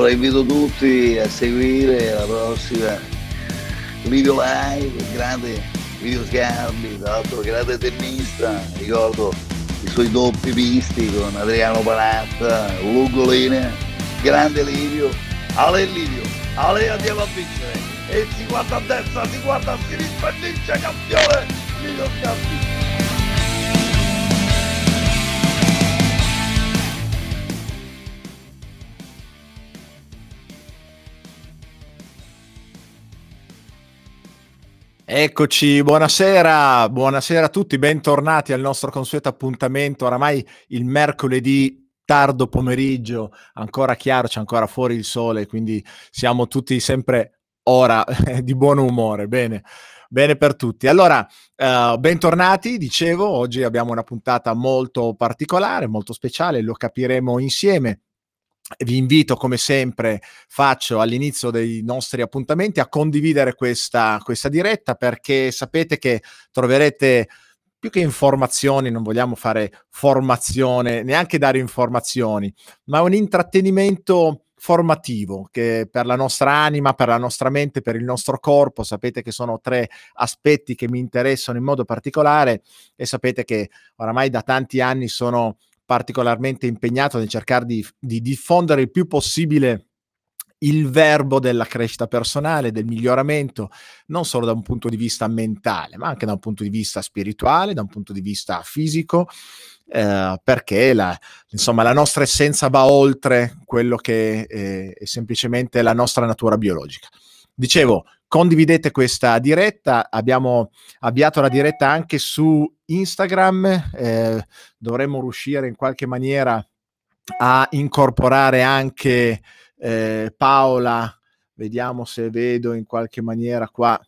Allora invito tutti a seguire la prossima video live, grande video schermi, tra l'altro grande tennista, ricordo i suoi doppi visti con Adriano Panatta, Lugolina, grande Livio, Ale Livio, Ale andiamo a vincere e si guarda a destra, si guarda a sinistra e vince campione, Livio Scarpi. Eccoci, buonasera, buonasera a tutti, bentornati al nostro consueto appuntamento, oramai il mercoledì tardo pomeriggio, ancora chiaro, c'è ancora fuori il sole, quindi siamo tutti sempre ora di buon umore, bene. Bene per tutti. Allora, uh, bentornati, dicevo, oggi abbiamo una puntata molto particolare, molto speciale, lo capiremo insieme vi invito come sempre faccio all'inizio dei nostri appuntamenti a condividere questa, questa diretta perché sapete che troverete più che informazioni, non vogliamo fare formazione, neanche dare informazioni, ma un intrattenimento formativo che per la nostra anima, per la nostra mente, per il nostro corpo, sapete che sono tre aspetti che mi interessano in modo particolare e sapete che oramai da tanti anni sono particolarmente impegnato nel cercare di, di diffondere il più possibile il verbo della crescita personale, del miglioramento, non solo da un punto di vista mentale, ma anche da un punto di vista spirituale, da un punto di vista fisico, eh, perché la, insomma, la nostra essenza va oltre quello che è, è semplicemente la nostra natura biologica. Dicevo, condividete questa diretta, abbiamo avviato la diretta anche su Instagram, eh, dovremmo riuscire in qualche maniera a incorporare anche eh, Paola, vediamo se vedo in qualche maniera qua,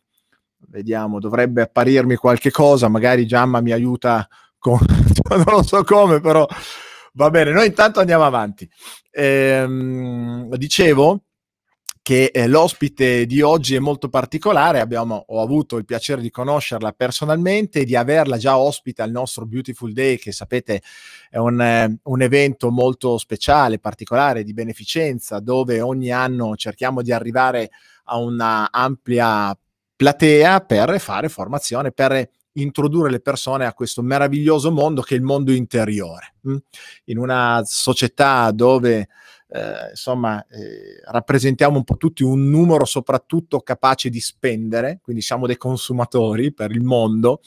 vediamo, dovrebbe apparirmi qualche cosa, magari Giamma mi aiuta con, non lo so come, però va bene, noi intanto andiamo avanti. Ehm, dicevo, che eh, l'ospite di oggi è molto particolare, Abbiamo, ho avuto il piacere di conoscerla personalmente e di averla già ospite al nostro Beautiful Day, che sapete è un, eh, un evento molto speciale, particolare, di beneficenza, dove ogni anno cerchiamo di arrivare a una ampia platea per fare formazione, per introdurre le persone a questo meraviglioso mondo che è il mondo interiore. Mm? In una società dove eh, insomma, eh, rappresentiamo un po' tutti un numero soprattutto capace di spendere, quindi siamo dei consumatori per il mondo.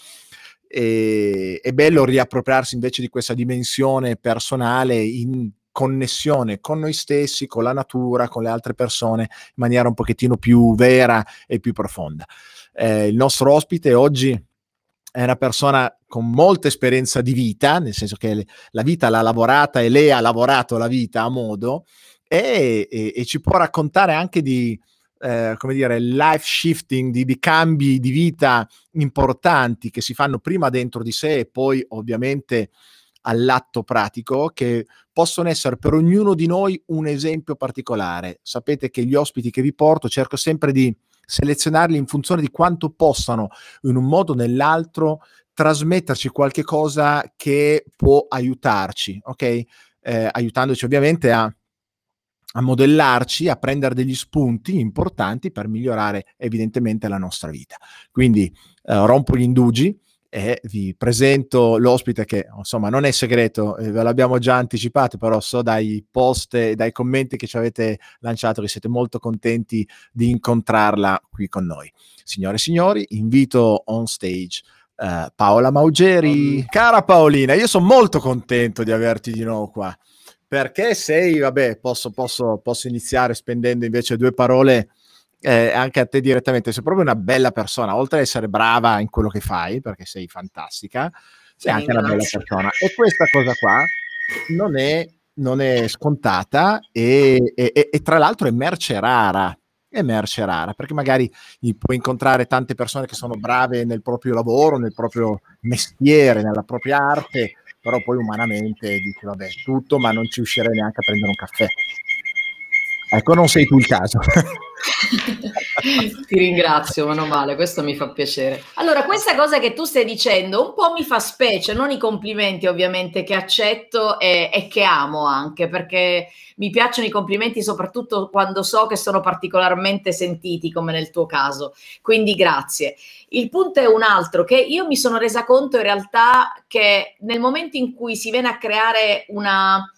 E, è bello riappropriarsi invece di questa dimensione personale in connessione con noi stessi, con la natura, con le altre persone in maniera un pochettino più vera e più profonda. Eh, il nostro ospite oggi è una persona con molta esperienza di vita, nel senso che la vita l'ha lavorata e lei ha lavorato la vita a modo e, e, e ci può raccontare anche di, eh, come dire, life shifting, di, di, cambi di vita importanti che si fanno prima dentro di sé e poi ovviamente all'atto pratico che possono essere per ognuno di noi un esempio particolare. Sapete che gli ospiti che vi porto cerco sempre di selezionarli in funzione di quanto possano in un modo o nell'altro trasmetterci qualche cosa che può aiutarci, ok? Eh, aiutandoci ovviamente a, a modellarci, a prendere degli spunti importanti per migliorare evidentemente la nostra vita. Quindi eh, rompo gli indugi, e vi presento l'ospite che insomma non è segreto, eh, ve l'abbiamo già anticipato, però so dai post e dai commenti che ci avete lanciato che siete molto contenti di incontrarla qui con noi. Signore e signori, invito on stage uh, Paola Maugeri. Cara Paolina, io sono molto contento di averti di nuovo qua, perché sei, vabbè, posso, posso, posso iniziare spendendo invece due parole eh, anche a te direttamente, sei proprio una bella persona, oltre ad essere brava in quello che fai, perché sei fantastica, sei anche una bella persona. E questa cosa qua non è, non è scontata e, e, e, tra l'altro è merce rara. È merce rara perché magari puoi incontrare tante persone che sono brave nel proprio lavoro, nel proprio mestiere, nella propria arte, però poi umanamente dici vabbè tutto, ma non ci uscirei neanche a prendere un caffè. Ecco, non sei tu il caso. Ti ringrazio, meno male, questo mi fa piacere. Allora, questa cosa che tu stai dicendo un po' mi fa specie, non i complimenti ovviamente che accetto e, e che amo anche, perché mi piacciono i complimenti soprattutto quando so che sono particolarmente sentiti, come nel tuo caso. Quindi grazie. Il punto è un altro, che io mi sono resa conto in realtà che nel momento in cui si viene a creare una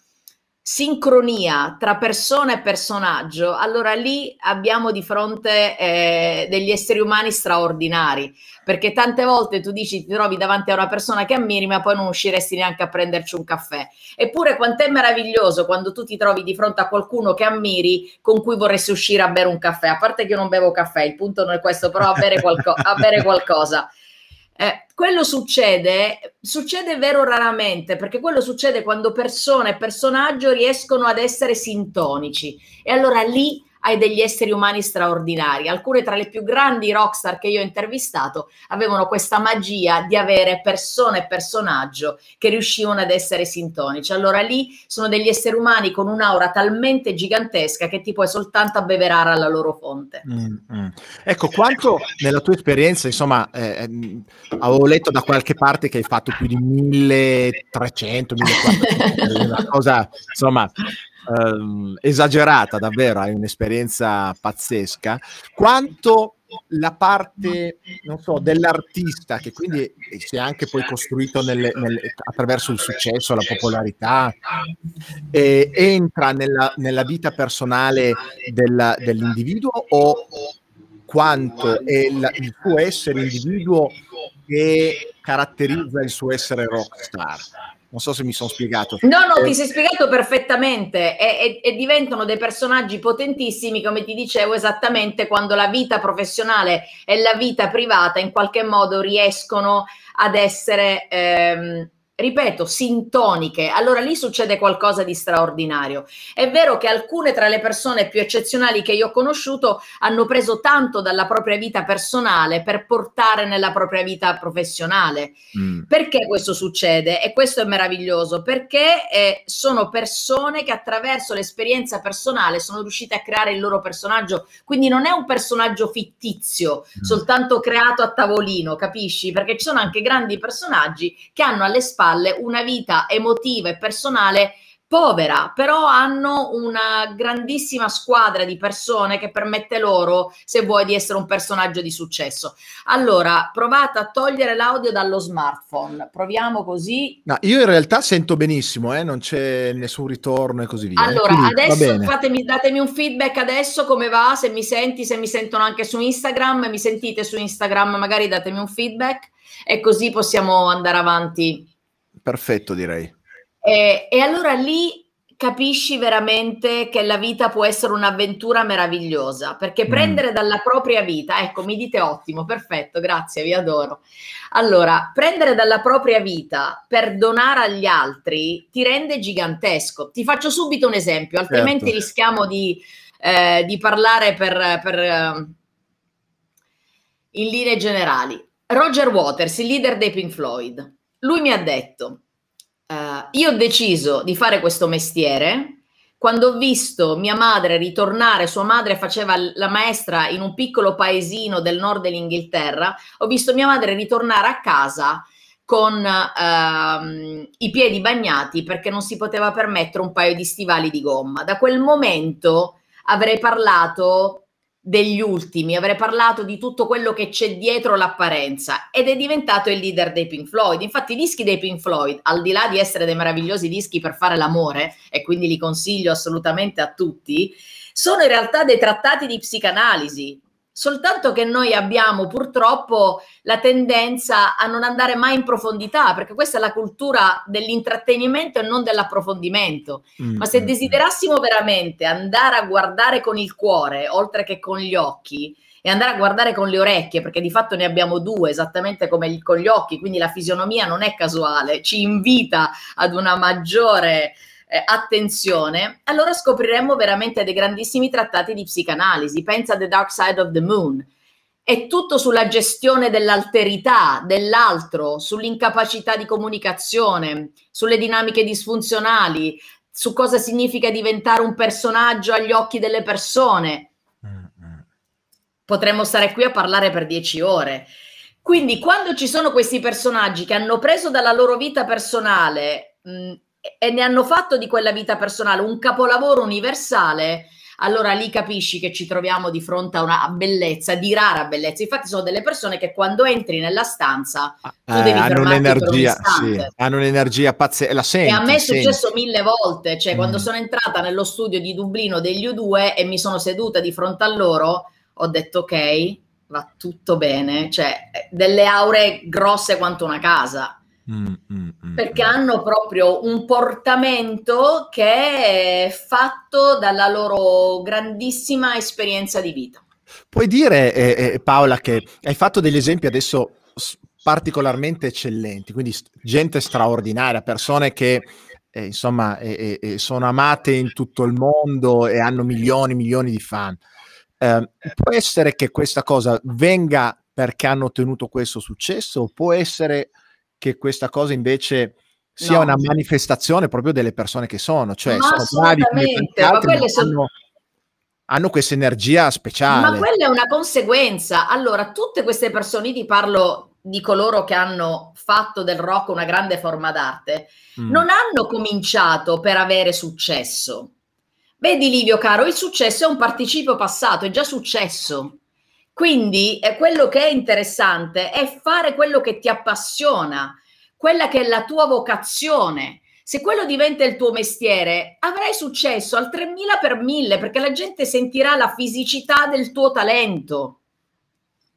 sincronia tra persona e personaggio, allora lì abbiamo di fronte eh, degli esseri umani straordinari, perché tante volte tu dici ti trovi davanti a una persona che ammiri, ma poi non usciresti neanche a prenderci un caffè. Eppure quant'è meraviglioso quando tu ti trovi di fronte a qualcuno che ammiri con cui vorresti uscire a bere un caffè, a parte che io non bevo caffè, il punto non è questo, però a bere, qualco- a bere qualcosa. Eh, quello succede, succede vero raramente, perché quello succede quando persona e personaggio riescono ad essere sintonici. E allora lì hai degli esseri umani straordinari. Alcune tra le più grandi rockstar che io ho intervistato avevano questa magia di avere persone e personaggio che riuscivano ad essere sintonici. Allora lì sono degli esseri umani con un'aura talmente gigantesca che ti puoi soltanto abbeverare alla loro fonte. Mm-hmm. Ecco, quanto nella tua esperienza, insomma, eh, ehm, avevo letto da qualche parte che hai fatto più di 1300, 1400, una cosa, insomma, ehm, esagerata davvero, hai un'esperienza pazzesca, quanto la parte, so, dell'artista che quindi si è anche poi costruito nelle, nelle, attraverso il successo, la popolarità, eh, entra nella, nella, vita personale della, dell'individuo o quanto è la, il suo essere individuo che caratterizza il suo essere rockstar? Non so se mi sono spiegato. No, no, ti sei spiegato perfettamente e, e, e, diventano dei personaggi potentissimi, come ti dicevo esattamente, quando la vita professionale e la vita privata in qualche modo riescono ad essere... Ehm, ripeto, sintoniche, allora lì succede qualcosa di straordinario. È vero che alcune tra le persone più eccezionali che io ho conosciuto hanno preso tanto dalla propria vita personale per portare nella propria vita professionale. Mm. Perché questo succede? E questo è meraviglioso, perché eh, sono persone che attraverso l'esperienza personale sono riuscite a creare il loro personaggio, quindi non è un personaggio fittizio, mm. soltanto creato a tavolino, capisci? Perché ci sono anche grandi personaggi che hanno alle spalle spalle una vita emotiva e personale povera, però hanno una grandissima squadra di persone che permette loro, se vuoi, di essere un personaggio di successo. Allora, provate a togliere l'audio dallo smartphone. Proviamo così. No, io in realtà sento benissimo, eh? non c'è nessun ritorno e così via. Allora, Quindi, adesso fatemi, datemi un feedback adesso come va, se mi senti, se mi sentono anche su Instagram, mi sentite su Instagram, magari datemi un feedback e così possiamo andare avanti Perfetto, direi. E, e allora lì capisci veramente che la vita può essere un'avventura meravigliosa, perché mm. prendere dalla propria vita, ecco, mi dite ottimo, perfetto, grazie, vi adoro. Allora, prendere dalla propria vita per donare agli altri ti rende gigantesco. Ti faccio subito un esempio, altrimenti certo. rischiamo di, eh, di parlare per, per uh, in linee generali. Roger Waters, il leader dei Pink Floyd lui mi ha detto, uh, io ho deciso di fare questo mestiere quando ho visto mia madre ritornare, sua madre faceva la maestra in un piccolo paesino del nord dell'Inghilterra, ho visto mia madre ritornare a casa con uh, i piedi bagnati perché non si poteva permettere un paio di stivali di gomma. Da quel momento avrei parlato degli ultimi, avrei parlato di tutto quello che c'è dietro l'apparenza ed è diventato il leader dei Pink Floyd. Infatti i dischi dei Pink Floyd, al di là di essere dei meravigliosi dischi per fare l'amore, e quindi li consiglio assolutamente a tutti, sono in realtà dei trattati di psicanalisi, soltanto che noi abbiamo purtroppo la tendenza a non andare mai in profondità, perché questa è la cultura dell'intrattenimento e non dell'approfondimento. Mm. Ma se mm, mm. desiderassimo veramente andare a guardare con il cuore, oltre che con gli occhi, e andare a guardare con le orecchie, perché di fatto ne abbiamo due, esattamente come con gli occhi, quindi la fisionomia non è casuale, ci invita ad una maggiore eh, attenzione, allora scopriremmo veramente dei grandissimi trattati di psicanalisi. Pensa a The Dark Side of the Moon. È tutto sulla gestione dell'alterità, dell'altro, sull'incapacità di comunicazione, sulle dinamiche disfunzionali, su cosa significa diventare un personaggio agli occhi delle persone. potremmo stare qui a parlare per dieci ore. Quindi quando ci sono questi personaggi che hanno preso dalla loro vita personale mh, e ne hanno fatto di quella vita personale un capolavoro universale, allora lì capisci che ci troviamo di fronte a una bellezza, di rara bellezza. Infatti sono delle persone che quando entri nella stanza tu eh, devi hanno un'energia, un sì, hanno un'energia pazzesca, la senti. E a me è successo senti. mille volte, cioè mm. quando sono entrata nello studio di Dublino degli U2 e mi sono seduta di fronte a loro, ho detto ok, va tutto bene, cioè delle aure grosse quanto una casa. Mm, mm, mm, perché hanno proprio un portamento che è fatto dalla loro grandissima esperienza di vita. Puoi dire, eh, eh, Paola, che hai fatto degli esempi adesso particolarmente eccellenti, quindi gente straordinaria, persone che eh, insomma sono amate in tutto il mondo e hanno milioni e milioni di fan. Ehm, può essere che questa cosa venga perché hanno ottenuto questo successo, o può essere che questa cosa invece sia no. una manifestazione proprio delle persone che sono, cioè ma sono bravi quelle sono... hanno, hanno questa energia speciale. Ma quella è una conseguenza. Allora, tutte queste persone, ti parlo di coloro che hanno fatto del rock una grande forma d'arte, mm. non hanno cominciato per avere successo. Vedi Livio caro, il successo è un participio passato, è già successo. Quindi eh, quello che è interessante è fare quello che ti appassiona, quella che è la tua vocazione. Se quello diventa il tuo mestiere, avrai successo al 3000 per 1000 perché la gente sentirà la fisicità del tuo talento.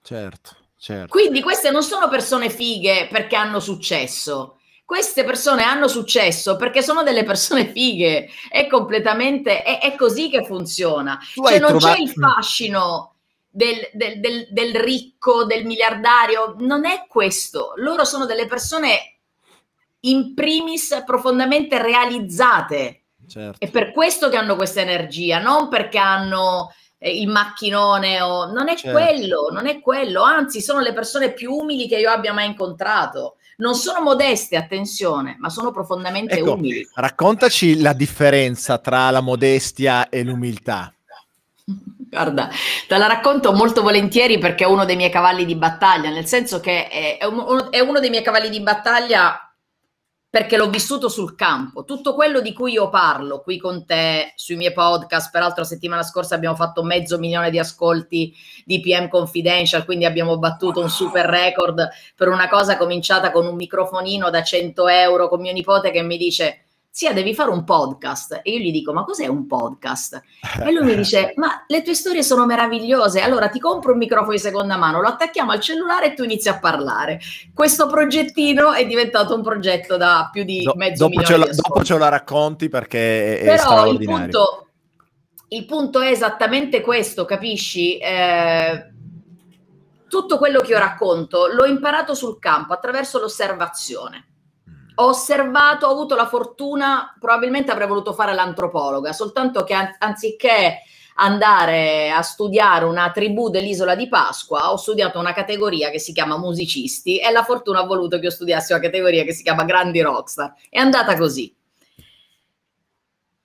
Certo, certo. Quindi queste non sono persone fighe perché hanno successo. Queste persone hanno successo perché sono delle persone fighe. È completamente è, è così che funziona. Tu cioè non trovato... c'è il fascino del, del, del, del ricco, del miliardario, non è questo. Loro sono delle persone in primis profondamente realizzate. Certo. È per questo che hanno questa energia, non perché hanno eh, il macchinone o non è certo. quello, non è quello, anzi sono le persone più umili che io abbia mai incontrato. Non sono modeste, attenzione, ma sono profondamente ecco, umili. Raccontaci la differenza tra la modestia e l'umiltà. Guarda, te la racconto molto volentieri perché è uno dei miei cavalli di battaglia, nel senso che è, è, un, è uno dei miei cavalli di battaglia perché l'ho vissuto sul campo. Tutto quello di cui io parlo qui con te, sui miei podcast, peraltro settimana scorsa abbiamo fatto mezzo milione di ascolti di PM Confidential, quindi abbiamo battuto un super record per una cosa cominciata con un microfonino da 100 euro con mio nipote che mi dice zia devi fare un podcast e io gli dico ma cos'è un podcast? E lui mi dice ma le tue storie sono meravigliose allora ti compro un microfono di seconda mano lo attacchiamo al cellulare e tu inizi a parlare questo progettino è diventato un progetto da più di Do, mezzo dopo milione ce, dopo ce lo racconti perché è, Però il punto, il punto, è esattamente questo capisci? Eh, tutto quello che io racconto l'ho imparato sul campo attraverso l'osservazione ho osservato, ho avuto la fortuna, probabilmente avrei voluto fare l'antropologa, soltanto che an- anziché andare a studiare una tribù dell'isola di Pasqua, ho studiato una categoria che si chiama musicisti e la fortuna ha voluto che io studiassi una categoria che si chiama grandi rockstar. È andata così.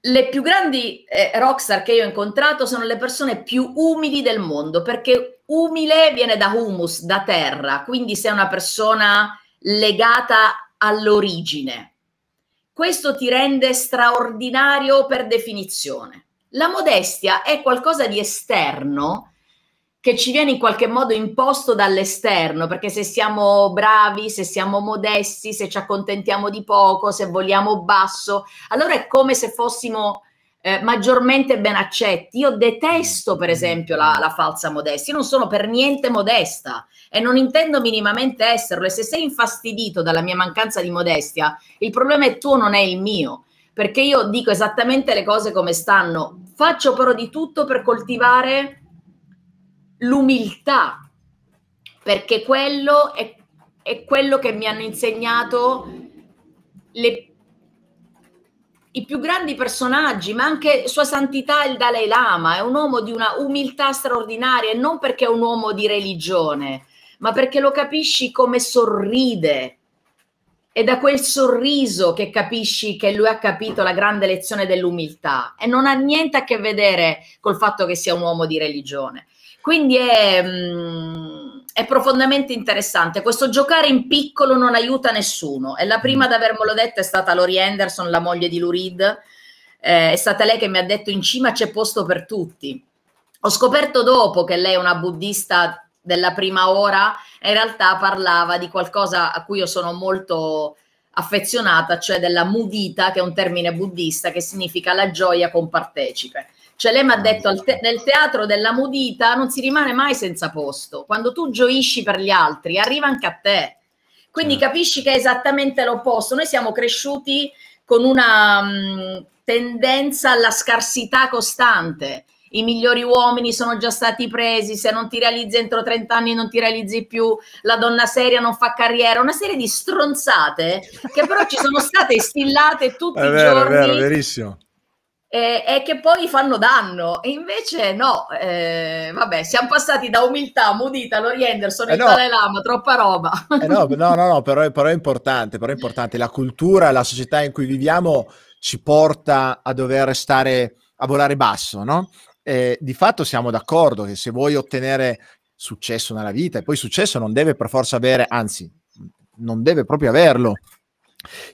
Le più grandi eh, rockstar che io ho incontrato sono le persone più umili del mondo, perché umile viene da humus, da terra, quindi sei una persona legata all'origine. Questo ti rende straordinario per definizione. La modestia è qualcosa di esterno che ci viene in qualche modo imposto dall'esterno, perché se siamo bravi, se siamo modesti, se ci accontentiamo di poco, se vogliamo basso, allora è come se fossimo eh, maggiormente ben accetti. Io detesto, per esempio, la, la, falsa modestia. Io non sono per niente modesta e non intendo minimamente esserlo. E se sei infastidito dalla mia mancanza di modestia, il problema è tuo, non è il mio. Perché io dico esattamente le cose come stanno. Faccio però di tutto per coltivare l'umiltà, perché quello è, è quello che mi hanno insegnato le i più grandi personaggi, ma anche Sua Santità il Dalai Lama, è un uomo di una umiltà straordinaria e non perché è un uomo di religione, ma perché lo capisci come sorride. È da quel sorriso che capisci che lui ha capito la grande lezione dell'umiltà e non ha niente a che vedere col fatto che sia un uomo di religione. Quindi è, mh, è, profondamente interessante. Questo giocare in piccolo non aiuta nessuno. E la prima ad avermelo detto è stata Lori Anderson, la moglie di Lou Reed. Eh, è stata lei che mi ha detto in cima c'è posto per tutti. Ho scoperto dopo che lei è una buddista della prima ora in realtà parlava di qualcosa a cui io sono molto affezionata, cioè della mudita, che è un termine buddista che significa la gioia compartecipe. Cioè lei mi ha detto te- nel teatro della mudita non si rimane mai senza posto. Quando tu gioisci per gli altri, arriva anche a te. Quindi certo. capisci che è esattamente l'opposto. Noi siamo cresciuti con una mh, tendenza alla scarsità costante i migliori uomini sono già stati presi, se non ti realizzi entro 30 anni non ti realizzi più, la donna seria non fa carriera, una serie di stronzate che però ci sono state instillate tutti è i vero, giorni. È vero, verissimo. E, e, che poi fanno danno. E invece no, eh, vabbè, siamo passati da umiltà, Mudita, Lori Henderson, eh no. Dalai Lama, troppa roba. Eh no, no, no, no però, però, è importante, però è importante. La cultura, la società in cui viviamo ci porta a dover stare a volare basso, no? eh, di fatto siamo d'accordo che se vuoi ottenere successo nella vita, e poi successo non deve per forza avere, anzi, non deve proprio averlo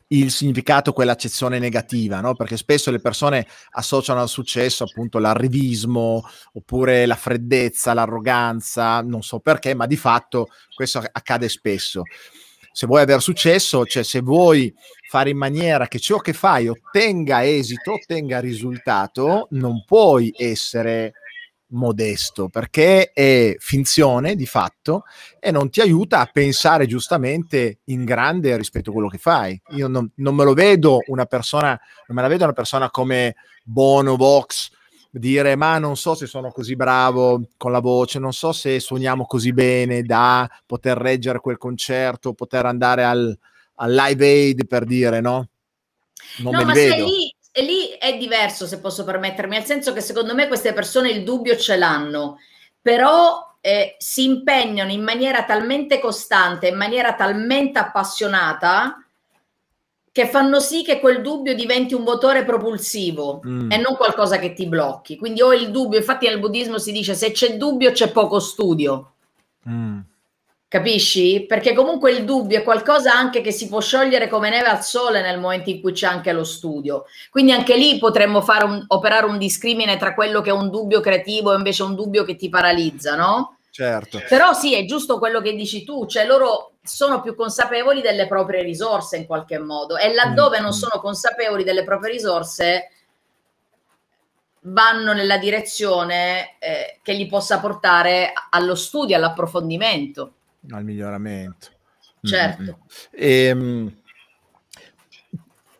il significato, quell'accezione negativa, no? perché spesso le persone associano al successo appunto l'arrivismo oppure la freddezza, l'arroganza, non so perché, ma di fatto questo accade spesso se vuoi avere successo, cioè se vuoi fare in maniera che ciò che fai ottenga esito, ottenga risultato, non puoi essere modesto perché è finzione di fatto e non ti aiuta a pensare giustamente in grande rispetto a quello che fai. Io non, non me lo vedo una persona, non me la vedo una persona come Bono, Vox, dire ma non so se sono così bravo con la voce, non so se suoniamo così bene da poter reggere quel concerto, poter andare al, al live aid per dire no? Non no, ma vedo. lì, lì è diverso se posso permettermi, nel senso che secondo me queste persone il dubbio ce l'hanno, però eh, si impegnano in maniera talmente costante, in maniera talmente appassionata che fanno sì che quel dubbio diventi un motore propulsivo mm. e non qualcosa che ti blocchi. Quindi ho il dubbio, infatti nel buddismo si dice se c'è dubbio c'è poco studio. Mm. Capisci? Perché comunque il dubbio è qualcosa anche che si può sciogliere come neve al sole nel momento in cui c'è anche lo studio. Quindi anche lì potremmo fare un, operare un discrimine tra quello che è un dubbio creativo e invece un dubbio che ti paralizza, no? Certo. Però sì, è giusto quello che dici tu, cioè loro sono più consapevoli delle proprie risorse in qualche modo e laddove mm. non sono consapevoli delle proprie risorse vanno nella direzione eh, che li possa portare allo studio, all'approfondimento. Al miglioramento. Certo. Mm-hmm. E, um,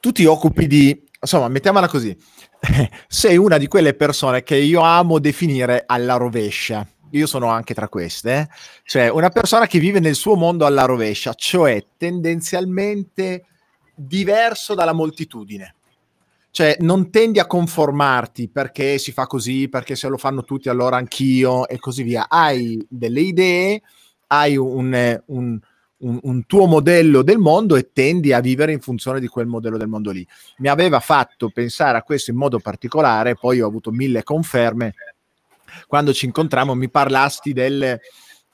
tu ti occupi di, insomma, mettiamola così, sei una di quelle persone che io amo definire alla rovescia io sono anche tra queste, eh? cioè una persona che vive nel suo mondo alla rovescia, cioè tendenzialmente diverso dalla moltitudine. Cioè non tendi a conformarti perché si fa così, perché se lo fanno tutti allora anch'io e così via. Hai delle idee, hai un, un, un, un tuo modello del mondo e tendi a vivere in funzione di quel modello del mondo lì. Mi aveva fatto pensare a questo in modo particolare, poi ho avuto mille conferme quando ci incontrammo mi parlasti del, eh,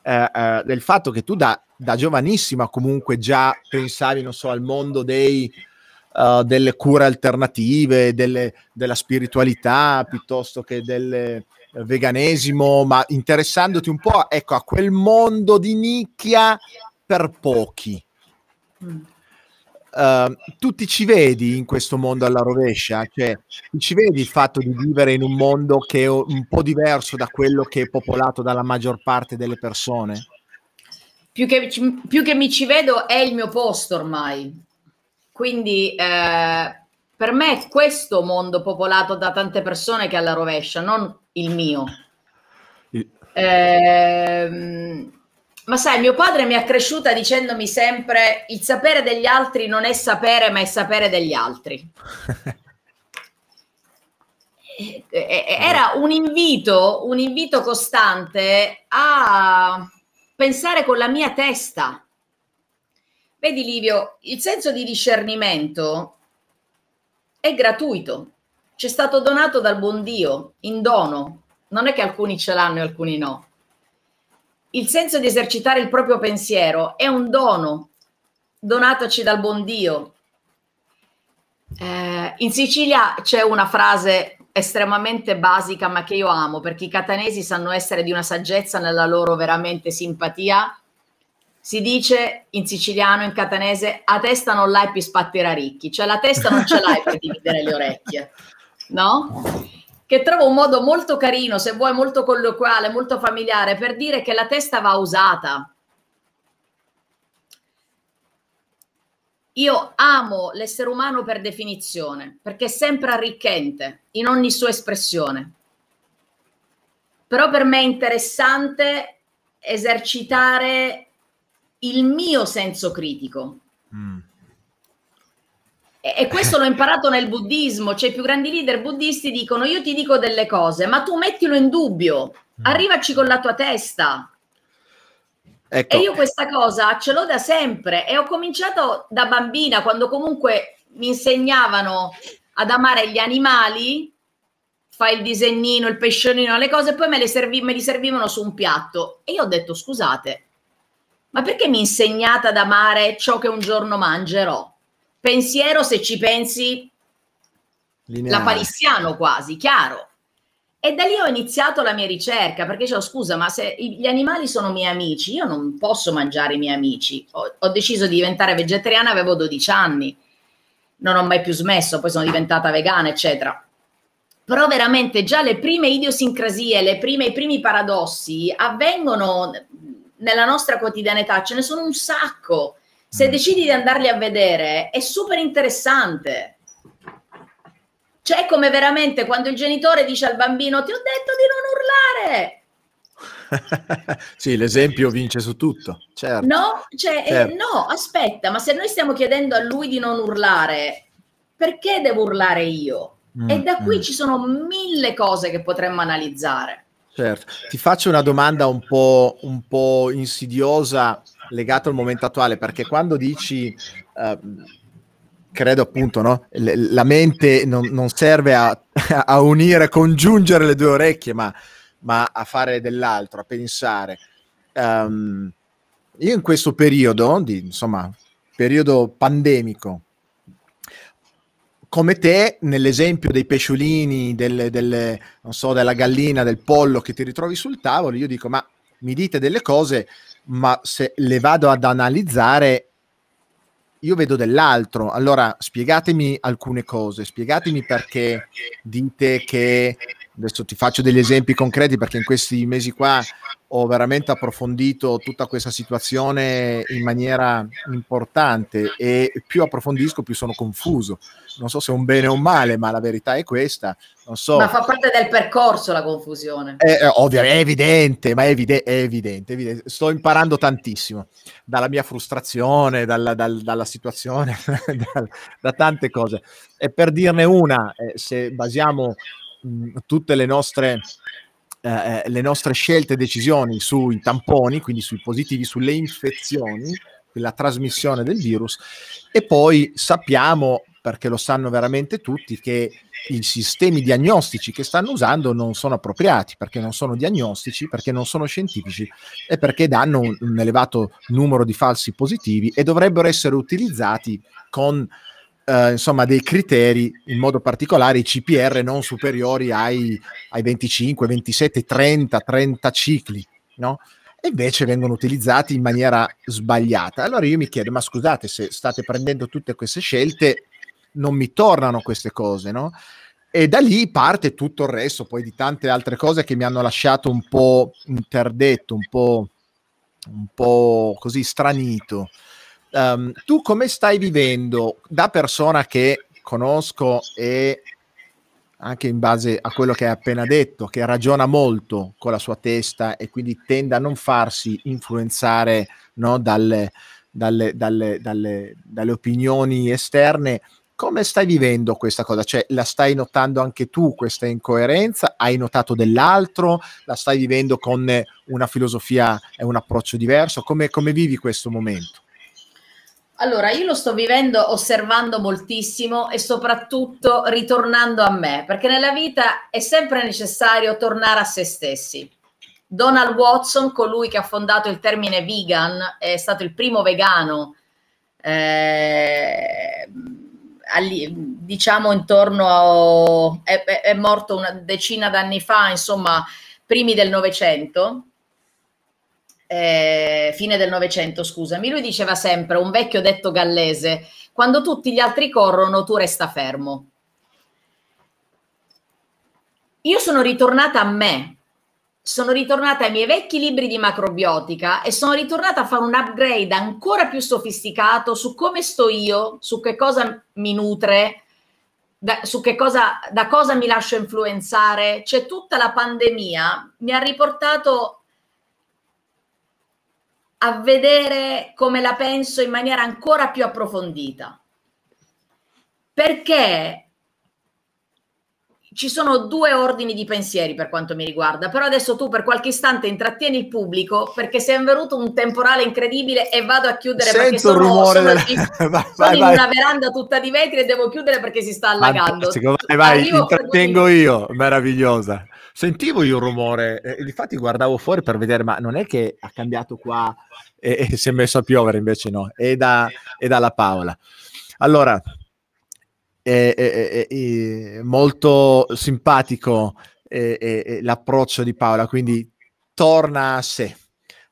eh, del fatto che tu da, da, giovanissima comunque già pensavi, non so, al mondo dei, uh, delle cure alternative, delle, della spiritualità piuttosto che del eh, veganesimo, ma interessandoti un po' ecco, a quel mondo di nicchia per pochi. Mm. Uh, tu ti ci vedi in questo mondo alla rovescia? Cioè, ti ci vedi il fatto di vivere in un mondo che è un po' diverso da quello che è popolato dalla maggior parte delle persone? Più che, più che mi ci vedo è il mio posto ormai. Quindi eh, per me è questo mondo popolato da tante persone che è alla rovescia, non il mio. Eh, ma sai, mio padre mi ha cresciuta dicendomi sempre il sapere degli altri non è sapere, ma è sapere degli altri. Era un invito, un invito costante a pensare con la mia testa. Vedi Livio, il senso di discernimento è gratuito, ci è stato donato dal buon Dio in dono. Non è che alcuni ce l'hanno e alcuni no il senso di esercitare il proprio pensiero è un dono donatoci dal buon Dio. Eh, in Sicilia c'è una frase estremamente basica ma che io amo perché i catanesi sanno essere di una saggezza nella loro veramente simpatia. Si dice in siciliano, in catanese, a testa non l'hai più spatterà ricchi, cioè la testa non ce l'hai per dividere le orecchie, no? Che trovo un modo molto carino, se vuoi molto colloquiale, molto familiare, per dire che la testa va usata, Io amo l'essere umano per definizione, perché è sempre arricchente in ogni sua espressione. Però per me è interessante esercitare il mio senso critico. Mm. E, questo l'ho imparato nel buddismo, cioè i più grandi leader buddisti dicono io ti dico delle cose, ma tu mettilo in dubbio, mm. arrivaci con la tua testa, Ecco. E io questa cosa ce l'ho da sempre e ho cominciato da bambina quando comunque mi insegnavano ad amare gli animali, fai il disegnino, il pesciolino, le cose, poi me, le servi- me li servivano su un piatto. E io ho detto, scusate, ma perché mi insegnate ad amare ciò che un giorno mangerò? Pensiero, se ci pensi, Lineare. la palissiano quasi, chiaro. E da lì ho iniziato la mia ricerca perché dicevo scusa, ma se gli animali sono miei amici, io non posso mangiare i miei amici. Ho, ho, deciso di diventare vegetariana, avevo 12 anni, non ho mai più smesso, poi sono diventata vegana, eccetera. Però veramente già le prime idiosincrasie, le prime, i primi paradossi avvengono nella nostra quotidianità, ce ne sono un sacco. Se mm. decidi di andarli a vedere, è super interessante. Cioè, come veramente quando il genitore dice al bambino: Ti ho detto di non urlare. sì, l'esempio vince su tutto. Certo. No, cioè, eh, certo. Eh, no, aspetta, ma se noi stiamo chiedendo a lui di non urlare, perché devo urlare io? Mm, e da qui mm. ci sono mille cose che potremmo analizzare. Certo, ti faccio una domanda un po', un po insidiosa legata al momento attuale, perché quando dici uh, credo appunto, no? la mente non, non serve a, a, unire, congiungere le due orecchie, ma, ma a fare dell'altro, a pensare. Um, io in questo periodo, di, insomma, periodo pandemico, come te, nell'esempio dei pesciolini, delle, delle, so, della gallina, del pollo che ti ritrovi sul tavolo, io dico, ma mi dite delle cose, ma se le vado ad analizzare io vedo dell'altro. Allora, spiegatemi alcune cose, spiegatemi perché dite che adesso ti faccio degli esempi concreti perché in questi mesi qua ho veramente approfondito tutta questa situazione in maniera importante e più approfondisco più sono confuso. Non so se è un bene o un male, ma la verità è questa. Non so. Ma fa parte del percorso la confusione. È, è ovvio, è evidente, ma è, evide- è evidente, evidente, Sto imparando tantissimo dalla mia frustrazione, dalla, dal, dalla situazione, da, da, tante cose. E per dirne una, eh, se basiamo mh, tutte le nostre eh, eh, le nostre scelte e decisioni sui tamponi, quindi sui positivi, sulle infezioni, la trasmissione del virus, e poi sappiamo, perché lo sanno veramente tutti, che i sistemi diagnostici che stanno usando non sono appropriati, perché non sono diagnostici, perché non sono scientifici e perché danno un, un elevato numero di falsi positivi e dovrebbero essere utilizzati con eh, insomma, dei criteri, in modo particolare i CPR non superiori ai, ai 25, 27, 30, 30 cicli, no? E invece vengono utilizzati in maniera sbagliata. Allora io mi chiedo, ma scusate, se state prendendo tutte queste scelte, non mi tornano queste cose, no? E da lì parte tutto il resto, poi di tante altre cose che mi hanno lasciato un po' interdetto, un po', un po' così stranito. Um, tu come stai vivendo da persona che conosco e anche in base a quello che hai appena detto, che ragiona molto con la sua testa e quindi tende a non farsi influenzare no, dalle, dalle, dalle, dalle, opinioni esterne. Come stai vivendo questa cosa? Cioè, la stai notando anche tu questa incoerenza? Hai notato dell'altro? La stai vivendo con una filosofia e un approccio diverso? Come, come vivi questo momento? Allora, io lo sto vivendo osservando moltissimo e soprattutto ritornando a me, perché nella vita è sempre necessario tornare a se stessi. Donald Watson, colui che ha fondato il termine vegan, è stato il primo vegano, eh, diciamo intorno a... È, è morto una decina d'anni fa, insomma, primi del Novecento. Eh, fine del Novecento, scusami, lui diceva sempre, un vecchio detto gallese, quando tutti gli altri corrono, tu resta fermo. Io sono ritornata a me, sono ritornata ai miei vecchi libri di macrobiotica e sono ritornata a fare un upgrade ancora più sofisticato su come sto io, su che cosa mi nutre, da, su che cosa, da cosa mi lascio influenzare. C'è tutta la pandemia, mi ha riportato a vedere come la penso in maniera ancora più approfondita. Perché ci sono due ordini di pensieri per quanto mi riguarda, però adesso tu per qualche istante intrattieni il pubblico perché si è venuto un temporale incredibile e vado a chiudere Sento perché sono, rumore sono, della... di, vai, sono vai, in vai. una veranda tutta di vetri e devo chiudere perché si sta allagando. Fantastico, vai, vai, intrattengo io, meravigliosa. Sentivo io un rumore, eh, infatti guardavo fuori per vedere, ma non è che ha cambiato qua e, e si è messo a piovere, invece no, è, da, è dalla Paola. Allora, è, è- molto simpatico l'approccio di Paola, quindi torna a sé,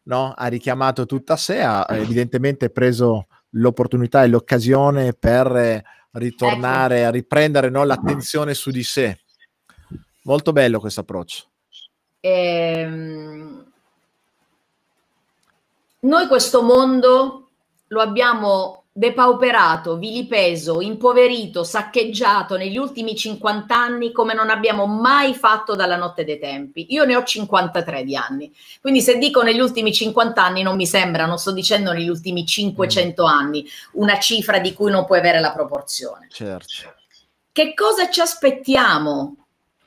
no? ha richiamato tutta a sé, ha evidentemente preso l'opportunità e l'occasione per eh, ritornare a riprendere no, l'attenzione su di sé. Molto bello questo approccio. Ehm, noi questo mondo lo abbiamo depauperato, vilipeso, impoverito, saccheggiato negli ultimi 50 anni come non abbiamo mai fatto dalla notte dei tempi. Io ne ho 53 di anni, quindi se dico negli ultimi 50 anni non mi sembra, non sto dicendo negli ultimi 500 anni, una cifra di cui non puoi avere la proporzione. Certo. Che cosa ci aspettiamo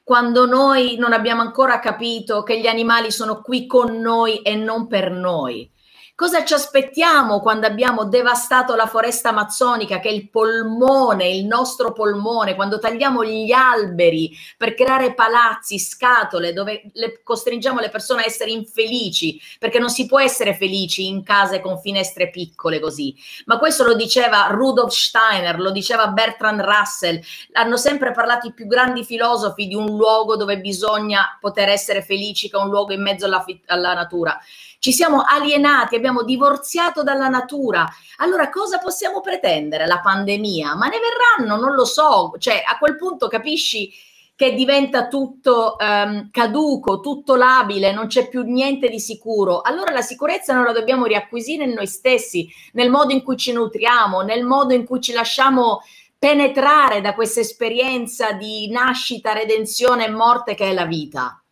quando noi non abbiamo ancora capito che gli animali sono qui con noi e non per noi? Cosa ci aspettiamo quando abbiamo devastato la foresta amazzonica, che è il polmone, il nostro polmone, quando tagliamo gli alberi per creare palazzi, scatole, dove le, costringiamo le persone a essere infelici, perché non si può essere felici in case con finestre piccole così. Ma questo lo diceva Rudolf Steiner, lo diceva Bertrand Russell, hanno sempre parlato i più grandi filosofi di un luogo dove bisogna poter essere felici, che è un luogo in mezzo alla, alla natura. Ci siamo alienati, abbiamo divorziato dalla natura. Allora cosa possiamo pretendere? La pandemia? Ma ne verranno, non lo so. Cioè, a quel punto capisci che diventa tutto ehm, caduco, tutto labile, non c'è più niente di sicuro. Allora la sicurezza noi la dobbiamo riacquisire in noi stessi, nel modo in cui ci nutriamo, nel modo in cui ci lasciamo penetrare da questa esperienza di nascita, redenzione e morte che è la vita.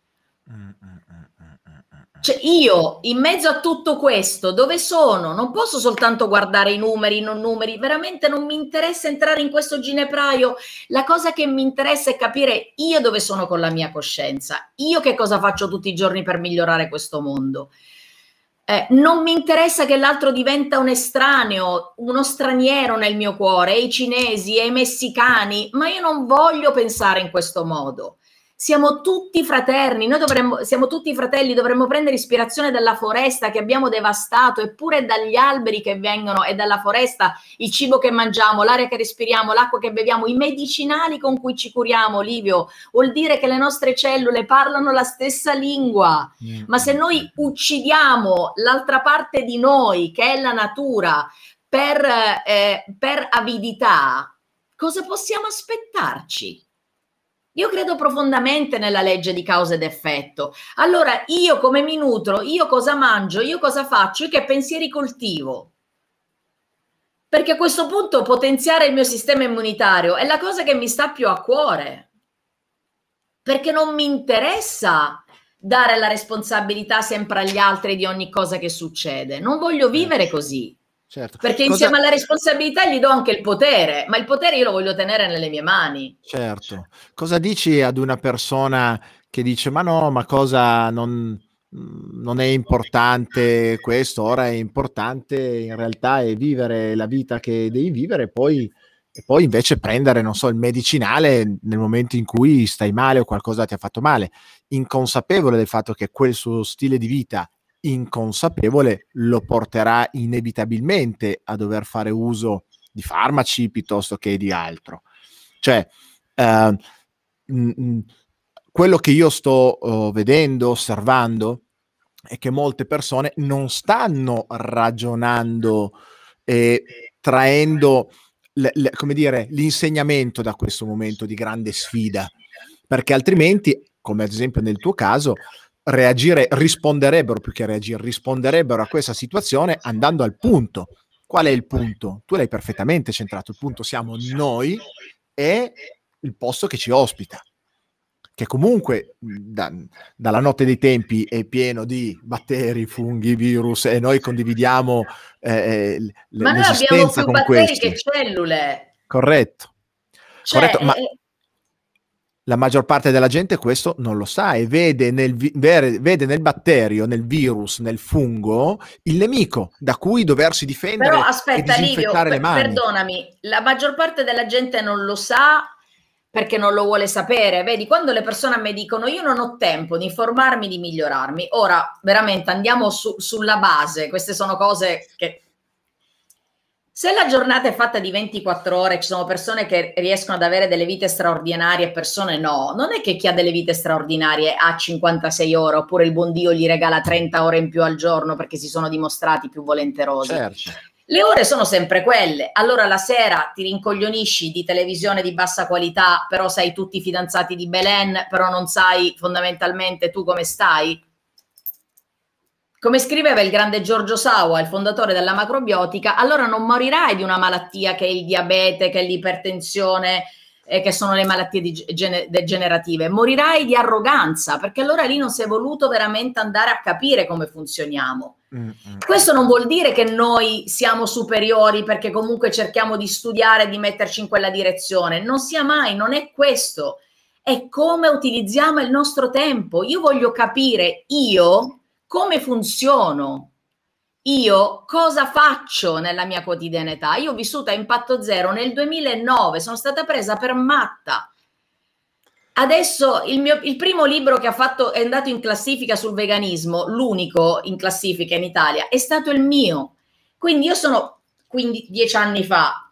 Cioè io in mezzo a tutto questo dove sono? Non posso soltanto guardare i numeri, i non numeri, veramente non mi interessa entrare in questo ginepraio. La cosa che mi interessa è capire io dove sono con la mia coscienza, io che cosa faccio tutti i giorni per migliorare questo mondo. Eh, non mi interessa che l'altro diventa un estraneo, uno straniero nel mio cuore, e i cinesi, e i messicani, ma io non voglio pensare in questo modo. Siamo tutti fraterni, noi dovremmo, siamo tutti fratelli, dovremmo prendere ispirazione dalla foresta che abbiamo devastato, eppure dagli alberi che vengono e dalla foresta, il cibo che mangiamo, l'aria che respiriamo, l'acqua che beviamo, i medicinali con cui ci curiamo, Livio, vuol dire che le nostre cellule parlano la stessa lingua. mm, Ma se noi uccidiamo l'altra parte di noi, che è la natura, per, eh, per avidità, cosa possiamo aspettarci? Io credo profondamente nella legge di causa ed effetto. Allora, io come mi nutro, io cosa mangio, io cosa faccio, io che pensieri coltivo? Perché a questo punto potenziare il mio sistema immunitario è la cosa che mi sta più a cuore. Perché non mi interessa dare la responsabilità sempre agli altri di ogni cosa che succede. Non voglio vivere così. Certo. Perché Cosa- insieme alla responsabilità gli do anche il potere, ma il potere io lo voglio tenere nelle mie mani. Certo. Cosa dici ad una persona che dice: Ma no, ma cosa non, non è importante questo? Ora è importante in realtà è vivere la vita che devi vivere, poi e poi invece prendere, non so, il medicinale nel momento in cui stai male o qualcosa ti ha fatto male, inconsapevole del fatto che quel suo stile di vita inconsapevole lo porterà inevitabilmente a dover fare uso di farmaci piuttosto che di altro. Cioè, eh, mh, quello che io sto uh, vedendo, osservando, è che molte persone non stanno ragionando e traendo le, le, come dire, l'insegnamento da questo momento di grande sfida, perché altrimenti, come ad esempio nel tuo caso, reagire, risponderebbero più che reagire, risponderebbero a questa situazione andando al punto. Qual è il punto? Tu l'hai perfettamente centrato, il punto siamo noi e il posto che ci ospita che comunque da, dalla notte dei tempi è pieno di batteri, funghi, virus e noi condividiamo eh, eh l- ma noi abbiamo più batteri questi. che cellule. Corretto. Cioè, Corretto, ma eh... la maggior parte della gente questo non lo sa e vede nel, vi- vede nel batterio, nel virus, nel fungo il nemico da cui doversi difendere. Però aspetta, Livio, per, perdonami, la maggior parte della gente non lo sa perché non lo vuole sapere. Vedi, quando le persone a me dicono io non ho tempo di informarmi, di migliorarmi, ora veramente andiamo su, sulla base, queste sono cose che... Se la giornata è fatta di 24 ore, ci sono persone che riescono ad avere delle vite straordinarie e persone no, non è che chi ha delle vite straordinarie ha 56 ore oppure il buon Dio gli regala 30 ore in più al giorno perché si sono dimostrati più volenterosi. Certo. Le ore sono sempre quelle, allora la sera ti rincoglionisci di televisione di bassa qualità, però sai tutti i fidanzati di Belen, però non sai fondamentalmente tu come stai. Come scriveva il grande Giorgio Sawa, il fondatore della macrobiotica, allora non morirai di una malattia che è il diabete, che è l'ipertensione, eh, che sono le malattie degenerative, morirai di arroganza, perché allora lì non si è voluto veramente andare a capire come funzioniamo. Mm-hmm. Questo non vuol dire che noi siamo superiori perché comunque cerchiamo di studiare e di metterci in quella direzione, non sia mai, non è questo, è come utilizziamo il nostro tempo. Io voglio capire io come funziono, io cosa faccio nella mia quotidianità? Io ho vissuto a impatto zero nel 2009, sono stata presa per matta. Adesso il, mio, il primo libro che ha fatto è andato in classifica sul veganismo, l'unico in classifica in Italia, è stato il mio. Quindi io sono quindi dieci anni fa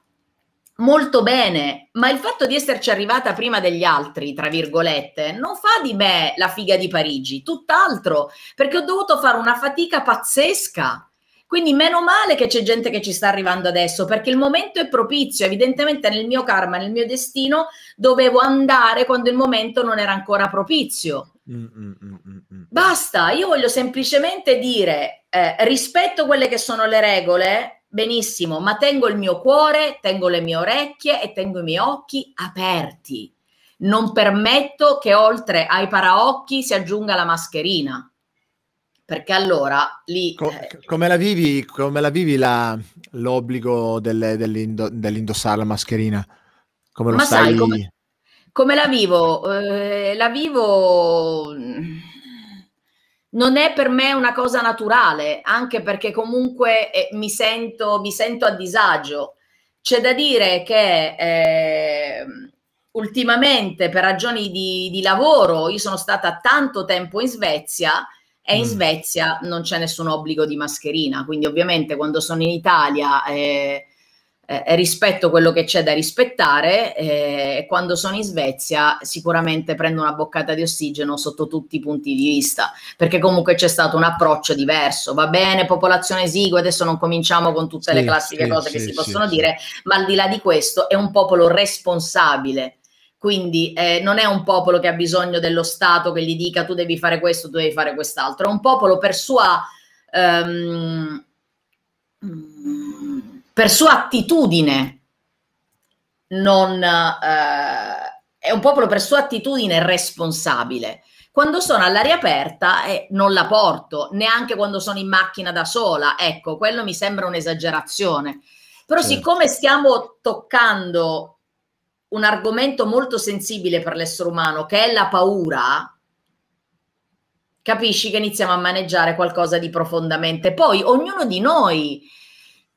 molto bene, ma il fatto di esserci arrivata prima degli altri, tra virgolette, non fa di me la figa di Parigi, tutt'altro, perché ho dovuto fare una fatica pazzesca quindi meno male che c'è gente che ci sta arrivando adesso, perché il momento è propizio. Evidentemente nel mio karma, nel mio destino, dovevo andare quando il momento non era ancora propizio. Mm, mm, mm. Basta, io voglio semplicemente dire, eh, rispetto quelle che sono le regole, benissimo, ma tengo il mio cuore, tengo le mie orecchie e tengo i miei occhi aperti. Non permetto che oltre ai paraocchi si aggiunga la mascherina perché allora lì... Co- eh, come la vivi, come la vivi la, l'obbligo delle, dell'indo, dell'indossare la mascherina? Come lo ma stai... sai, come, come la vivo? Eh, la vivo... Non è per me una cosa naturale, anche perché comunque eh, mi, sento, mi sento a disagio. C'è da dire che eh, ultimamente per ragioni di, di, lavoro io sono stata tanto tempo in Svezia e in mm. Svezia non c'è nessun obbligo di mascherina, quindi ovviamente quando sono in Italia eh, eh, rispetto quello che c'è da rispettare e eh, quando sono in Svezia sicuramente prendo una boccata di ossigeno sotto tutti i punti di vista, perché comunque c'è stato un approccio diverso, va bene, popolazione esigua, adesso non cominciamo con tutte sì, le classiche sì, cose sì, che si possono dire, ma al di là di questo è un popolo responsabile. Quindi eh, non è un popolo che ha bisogno dello Stato che gli dica tu devi fare questo, tu devi fare quest'altro, è un popolo per sua, um, per sua attitudine, non, uh, è un popolo per sua attitudine responsabile. Quando sono all'aria aperta eh, non la porto, neanche quando sono in macchina da sola, ecco, quello mi sembra un'esagerazione. Però certo. siccome stiamo toccando un argomento molto sensibile per l'essere umano, che è la paura, capisci che iniziamo a maneggiare qualcosa di profondamente. Poi ognuno di noi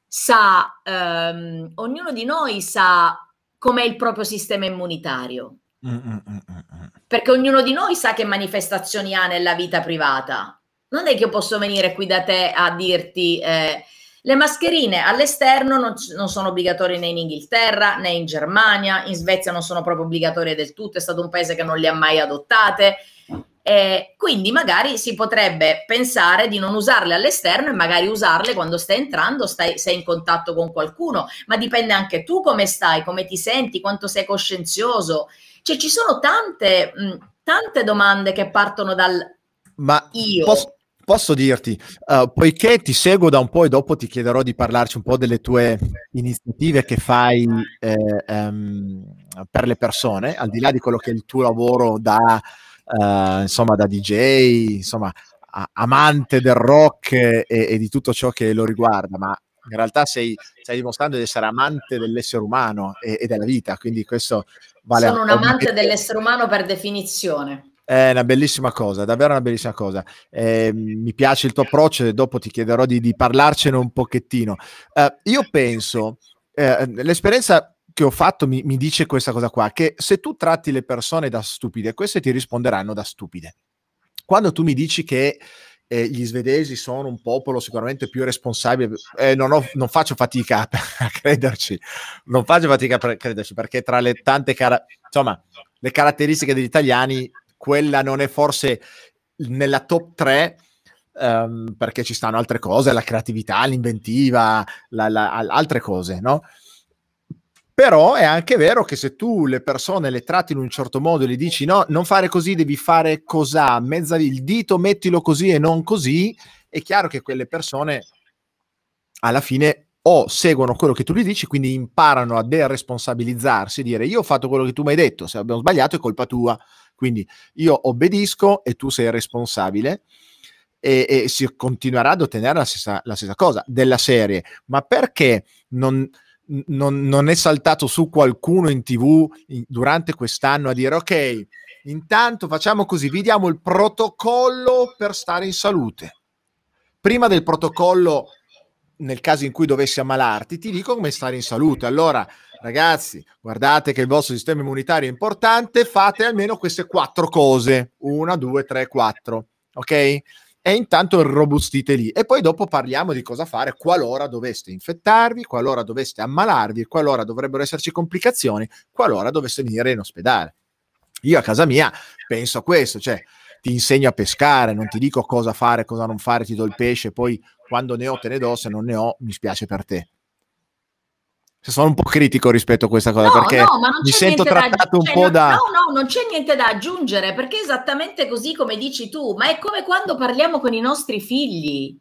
sa, ehm, ognuno di noi sa com'è il proprio sistema immunitario. Mm, mm, mm, Perché ognuno di noi sa che manifestazioni ha nella vita privata. Non è che io posso venire qui da te a dirti eh, le mascherine all'esterno non, non, sono obbligatorie né in Inghilterra né in Germania, in Svezia non sono proprio obbligatorie del tutto, è stato un paese che non le ha mai adottate. Eh, quindi magari si potrebbe pensare di non usarle all'esterno e magari usarle quando stai entrando, stai, sei in contatto con qualcuno, ma dipende anche tu come stai, come ti senti, quanto sei coscienzioso. Cioè ci sono tante, mh, tante domande che partono dal ma io. Posso, posso dirti, uh, poiché ti seguo da un po' e dopo ti chiederò di parlarci un po' delle tue iniziative che fai eh, um, per le persone, al di là di quello che è il tuo lavoro da uh, insomma da DJ, insomma a- amante del rock e, e, di tutto ciò che lo riguarda, ma in realtà sei, stai dimostrando di essere amante dell'essere umano e, e della vita, quindi questo vale. Sono un amante dell'essere umano per definizione. È una bellissima cosa, davvero una bellissima cosa. Eh, mi piace il tuo approccio e dopo ti chiederò di, di parlarcene un pochettino. Uh, io penso, eh, l'esperienza che ho fatto mi, mi, dice questa cosa qua, che se tu tratti le persone da stupide, queste ti risponderanno da stupide. Quando tu mi dici che eh, gli svedesi sono un popolo sicuramente più responsabile, eh, non, ho, non, faccio fatica a crederci, non faccio fatica a crederci, perché tra le tante cara- insomma, le caratteristiche degli italiani, quella non è forse nella top 3, Um, ehm, perché ci stanno altre cose, la creatività, l'inventiva, la, la, altre cose, no? Però è anche vero che se tu le persone le tratti in un certo modo e gli dici no, non fare così, devi fare cos'ha, mezza il dito mettilo così e non così, è chiaro che quelle persone alla fine o seguono quello che tu gli dici, quindi imparano a deresponsabilizzarsi, dire io ho fatto quello che tu mi hai detto, se abbiamo sbagliato è colpa tua, quindi io obbedisco e tu sei responsabile. E, e si continuerà ad ottenere la stessa, la stessa cosa della serie, ma perché non, non, non, è saltato su qualcuno in tv in, durante quest'anno a dire ok, intanto facciamo così, vi diamo il protocollo per stare in salute. Prima del protocollo, nel caso in cui dovessi ammalarti, ti dico come stare in salute. Allora, ragazzi, guardate che il vostro sistema immunitario è importante, fate almeno queste quattro cose. Una, due, tre, quattro. Ok? E intanto robustite lì. E poi dopo parliamo di cosa fare qualora doveste infettarvi, qualora doveste ammalarvi, qualora dovrebbero esserci complicazioni, qualora doveste venire in ospedale. Io a casa mia penso a questo, cioè ti insegno a pescare, non ti dico cosa fare, cosa non fare, ti do il pesce, poi quando ne ho te ne do, se non ne ho mi spiace per te sono un po' critico rispetto a questa cosa no, perché no, mi sento trattato un cioè, po' no, da... No, no, non c'è niente da aggiungere perché è esattamente così come dici tu, ma è come quando parliamo con i nostri figli.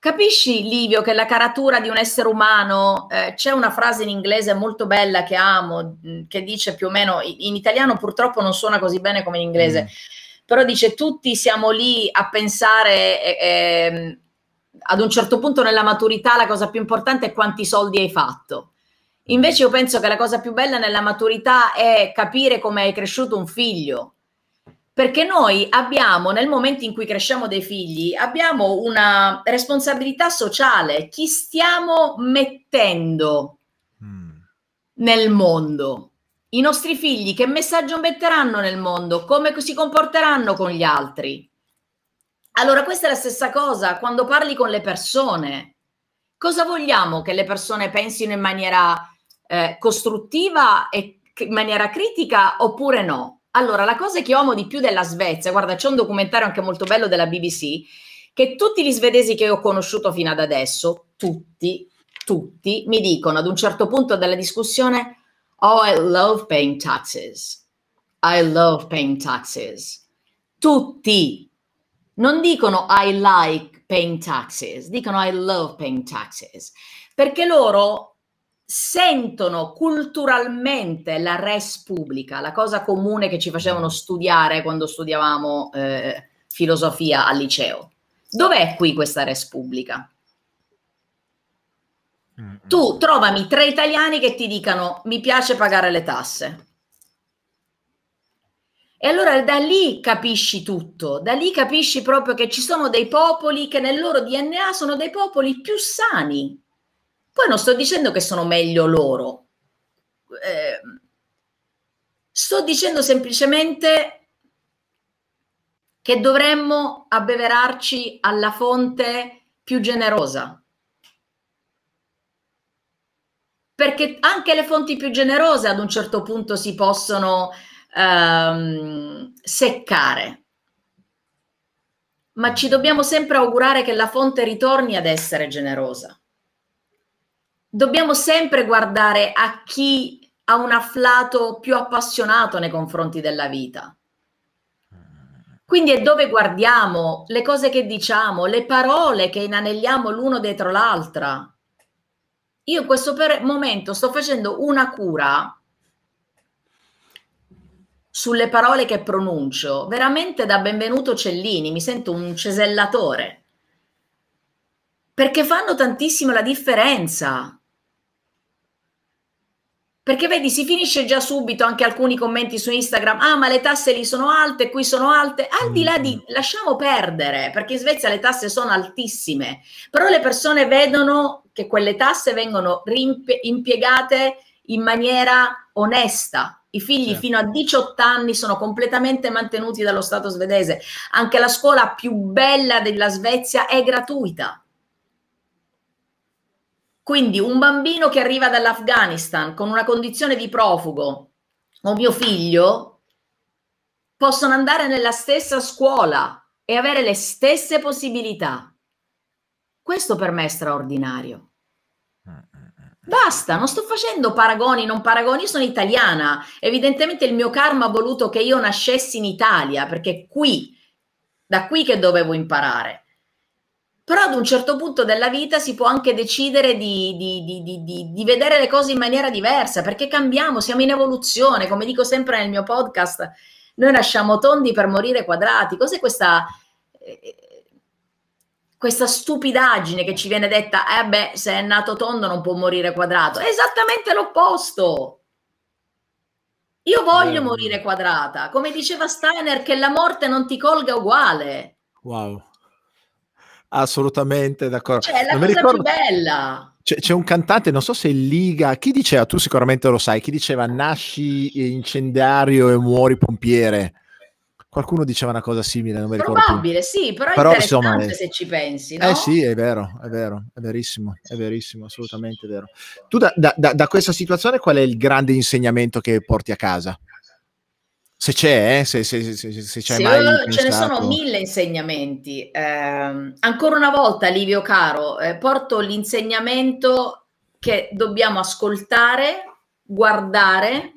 Capisci, Livio, che la caratura di un essere umano, eh, c'è una frase in inglese molto bella che amo, mm, che dice più o meno, in italiano purtroppo non suona così bene come in inglese, mm. però dice tutti siamo lì a pensare... Eh, eh, ad un certo punto nella maturità la cosa più importante è quanti soldi hai fatto. Invece io penso che la cosa più bella nella maturità è capire come è cresciuto un figlio. Perché noi abbiamo, nel momento in cui cresciamo dei figli, abbiamo una responsabilità sociale. Chi stiamo mettendo mm. nel mondo? I nostri figli che messaggio metteranno nel mondo? Come si comporteranno con gli altri? Allora, questa è la stessa cosa quando parli con le persone. Cosa vogliamo che le persone pensino in maniera eh, costruttiva e in maniera critica oppure no? Allora, la cosa che io amo di più della Svezia, guarda, c'è un documentario anche molto bello della BBC, che tutti gli svedesi che ho conosciuto fino ad adesso, tutti, tutti, mi dicono ad un certo punto della discussione, oh, I love paying taxes. I love paying taxes. Tutti. Non dicono I like paying taxes, dicono I love paying taxes. Perché loro sentono culturalmente la res pubblica, la cosa comune che ci facevano studiare quando studiavamo eh, filosofia al liceo. Dov'è qui questa res pubblica? Tu trovami tre italiani che ti dicano mi piace pagare le tasse. E allora da lì capisci tutto, da lì capisci proprio che ci sono dei popoli che nel loro DNA sono dei popoli più sani, poi non sto dicendo che sono meglio loro, eh, sto dicendo semplicemente che dovremmo abbeverarci alla fonte più generosa. Perché anche le fonti più generose ad un certo punto si possono ehm, seccare. Ma ci dobbiamo sempre augurare che la fonte ritorni ad essere generosa. Dobbiamo sempre guardare a chi ha un afflato più appassionato nei confronti della vita. Quindi è dove guardiamo, le cose che diciamo, le parole che inanelliamo l'uno dietro l'altra. Io in questo momento sto facendo una cura sulle parole che pronuncio, veramente da benvenuto Cellini, mi sento un cesellatore, perché fanno tantissimo la differenza. Perché vedi, si finisce già subito anche alcuni commenti su Instagram, ah ma le tasse lì sono alte, qui sono alte, al di là di, mm. lasciamo perdere, perché in Svezia le tasse sono altissime, però le persone vedono che quelle tasse vengono impiegate in maniera onesta, i figli certo. fino a 18 anni sono completamente mantenuti dallo Stato svedese. Anche la scuola più bella della Svezia è gratuita. Quindi un bambino che arriva dall'Afghanistan con una condizione di profugo o mio figlio possono andare nella stessa scuola e avere le stesse possibilità. Questo per me è straordinario. Basta, non sto facendo paragoni, non paragoni, io sono italiana. Evidentemente il mio karma ha voluto che io nascessi in Italia, perché qui, da qui che dovevo imparare. Però ad un certo punto della vita si può anche decidere di, di, di, di, vedere le cose in maniera diversa, perché cambiamo, siamo in evoluzione, come dico sempre nel mio podcast, noi nasciamo tondi per morire quadrati. Cos'è questa, eh, questa stupidaggine che ci viene detta, eh beh, se è nato tondo non può morire quadrato? È esattamente l'opposto. Io voglio eh. morire quadrata, come diceva Steiner, che la morte non ti colga uguale. Wow. Assolutamente d'accordo. Cioè, la non cosa ricordo... più bella. C'è, c'è, un cantante, non so se Liga, chi diceva, tu sicuramente lo sai, chi diceva nasci incendiario e muori pompiere. Qualcuno diceva una cosa simile, non mi ricordo Probabile, più. sì, però, però insomma, se ci pensi, no? Eh sì, è vero, è vero, è verissimo, è verissimo, assolutamente vero. Tu da, da, da questa situazione qual è il grande insegnamento che porti a casa? Se c'è, eh? se, se, se, se c'è mai ce ne sono mille insegnamenti. Eh, ancora una volta, Livio caro, eh, porto l'insegnamento che dobbiamo ascoltare, guardare,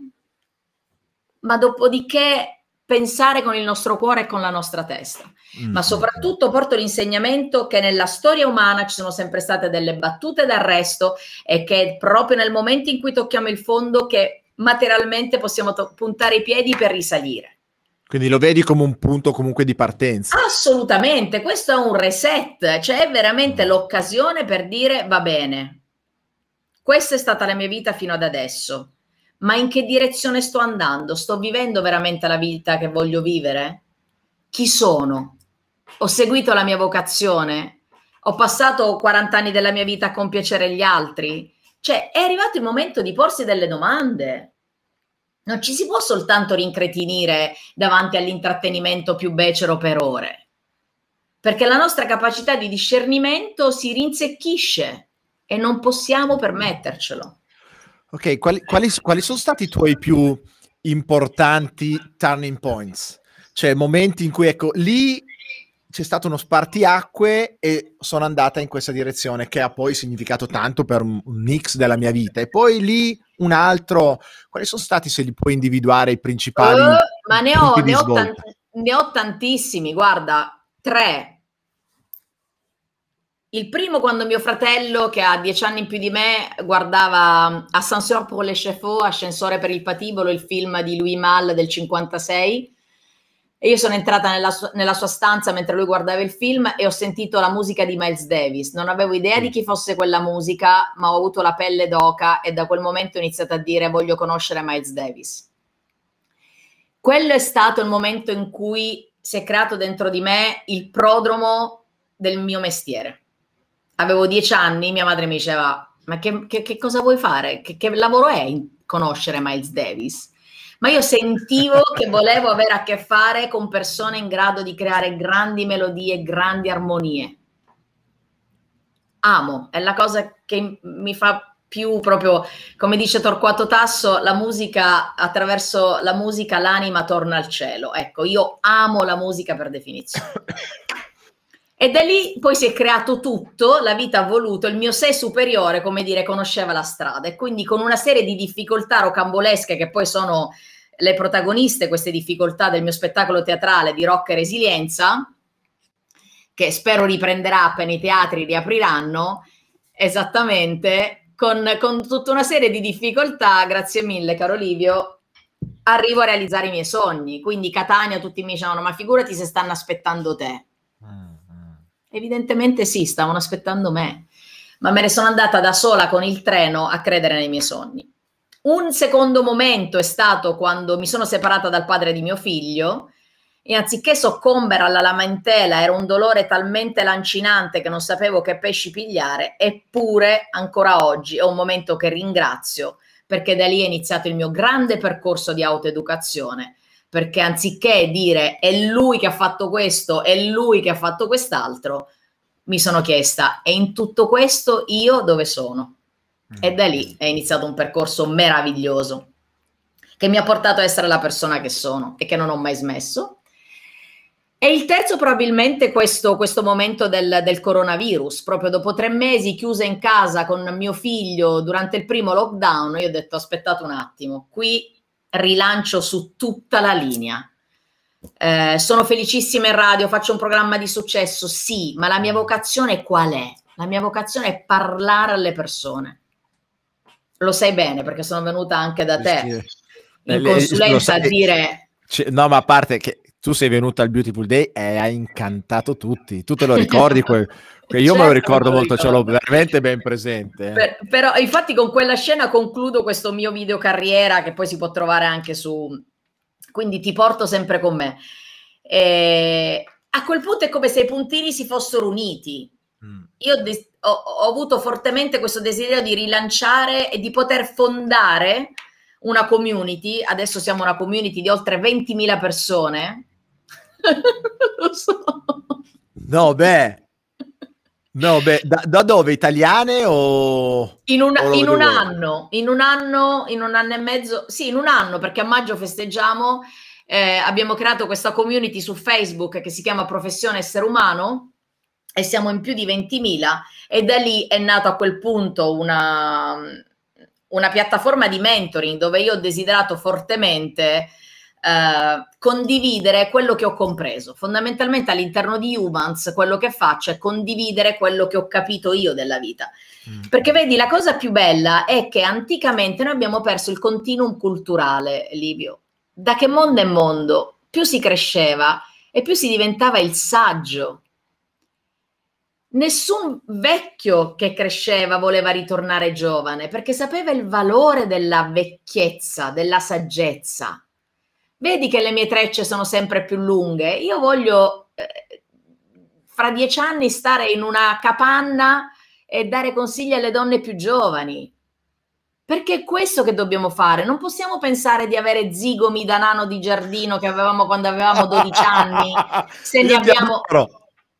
ma dopodiché pensare con il nostro cuore e con la nostra testa. Mm. Ma soprattutto porto l'insegnamento che nella storia umana ci sono sempre state delle battute d'arresto e che proprio nel momento in cui tocchiamo il fondo che materialmente possiamo to- puntare i piedi per risalire. Quindi lo vedi come un punto comunque di partenza? Assolutamente, questo è un reset, cioè è veramente mm. l'occasione per dire va bene, questa è stata la mia vita fino ad adesso, ma in che direzione sto andando? Sto vivendo veramente la vita che voglio vivere? Chi sono? Ho seguito la mia vocazione? Ho passato 40 anni della mia vita a compiacere gli altri? Cioè, è arrivato il momento di porsi delle domande. Non ci si può soltanto rincretinire davanti all'intrattenimento più becero per ore, perché la nostra capacità di discernimento si rinsecchisce e non possiamo permettercelo. Ok, quali, quali, quali sono stati i tuoi più importanti turning points? Cioè momenti in cui, ecco, lì c'è stato uno spartiacque e sono andata in questa direzione che ha poi significato tanto per un mix della mia vita. E poi lì un altro, quali sono stati, se li puoi individuare, i principali? Uh, ma ne ho, ne ho, tant- ne ho tantissimi, guarda, tre. Il primo quando mio fratello, che ha dieci anni in più di me, guardava Ascenseur pour les chevaux, Ascensore per il patibolo, il film di Louis Malle del 56 e io sono entrata nella, su- nella, sua stanza mentre lui guardava il film e ho sentito la musica di Miles Davis. Non avevo idea di chi fosse quella musica, ma ho avuto la pelle d'oca e da quel momento ho iniziato a dire voglio conoscere Miles Davis. Quello è stato il momento in cui si è creato dentro di me il prodromo del mio mestiere. Avevo dieci anni, mia madre mi diceva, ma che, che, che cosa vuoi fare? Che, che lavoro è? conoscere Miles Davis, ma io sentivo che volevo avere a che fare con persone in grado di creare grandi melodie, grandi armonie. Amo, è la cosa che mi fa più proprio, come dice Torquato Tasso, la musica, attraverso la musica l'anima torna al cielo. Ecco, io amo la musica per definizione. E da lì poi si è creato tutto, la vita ha voluto, il mio sé superiore, come dire, conosceva la strada e quindi con una serie di difficoltà rocambolesche che poi sono le protagoniste, queste difficoltà del mio spettacolo teatrale di rock e resilienza, che spero riprenderà appena i teatri riapriranno, esattamente, con, con tutta una serie di difficoltà, grazie mille caro Livio, arrivo a realizzare i miei sogni. Quindi Catania tutti mi dicevano, ma figurati se stanno aspettando te Evidentemente sì, stavano aspettando me, ma me ne sono andata da sola con il treno a credere nei miei sogni. Un secondo momento è stato quando mi sono separata dal padre di mio figlio e anziché soccombere alla lamentela, era un dolore talmente lancinante che non sapevo che pesci pigliare, eppure ancora oggi è un momento che ringrazio perché da lì è iniziato il mio grande percorso di autoeducazione perché anziché dire è lui che ha fatto questo, è lui che ha fatto quest'altro, mi sono chiesta e in tutto questo io dove sono? E da lì è iniziato un percorso meraviglioso che mi ha portato a essere la persona che sono e che non ho mai smesso. E il terzo probabilmente questo, questo momento del, del, coronavirus, proprio dopo tre mesi chiusa in casa con mio figlio durante il primo lockdown, io ho detto aspettate un attimo, qui rilancio su tutta la linea. Eh, sono felicissima in radio, faccio un programma di successo, sì, ma la mia vocazione qual è? La mia vocazione è parlare alle persone. Lo sai bene perché sono venuta anche da te in consulenza a dire... No, ma a parte che tu sei venuta al Beautiful Day e hai incantato tutti. Tu te lo ricordi? que- io certo, me lo certo, ricordo molto, ce l'ho veramente ben presente. Eh. Per, però, infatti, con quella scena concludo questo mio video carriera che poi si può trovare anche su. Quindi ti porto sempre con me. E a quel punto è come se i puntini si fossero uniti. Mm. Io de- ho, ho avuto fortemente questo desiderio di rilanciare e di poter fondare una community. Adesso siamo una community di oltre 20.000 persone Lo so. No, beh. No, beh, da, da dove? Italiane o... In, un, o in un anno, in un anno, in un anno e mezzo, sì, in un anno, perché a maggio festeggiamo, eh, abbiamo creato questa community su Facebook che si chiama Professione Essere Umano e siamo in più di 20.000 e da lì è nato a quel punto una, una piattaforma di mentoring dove io ho desiderato fortemente eh, condividere quello che ho compreso. Fondamentalmente all'interno di Humans quello che faccio è condividere quello che ho capito io della vita. Mm. Perché vedi, la cosa più bella è che anticamente noi abbiamo perso il continuum culturale, Livio. Da che mondo è mondo, più si cresceva e più si diventava il saggio. Nessun vecchio che cresceva voleva ritornare giovane perché sapeva il valore della vecchiezza, della saggezza vedi che le mie trecce sono sempre più lunghe, io voglio eh, fra dieci anni stare in una capanna e dare consigli alle donne più giovani. Perché è questo che dobbiamo fare. Non possiamo pensare di avere zigomi da nano di giardino che avevamo quando avevamo 12 anni, se ne abbiamo,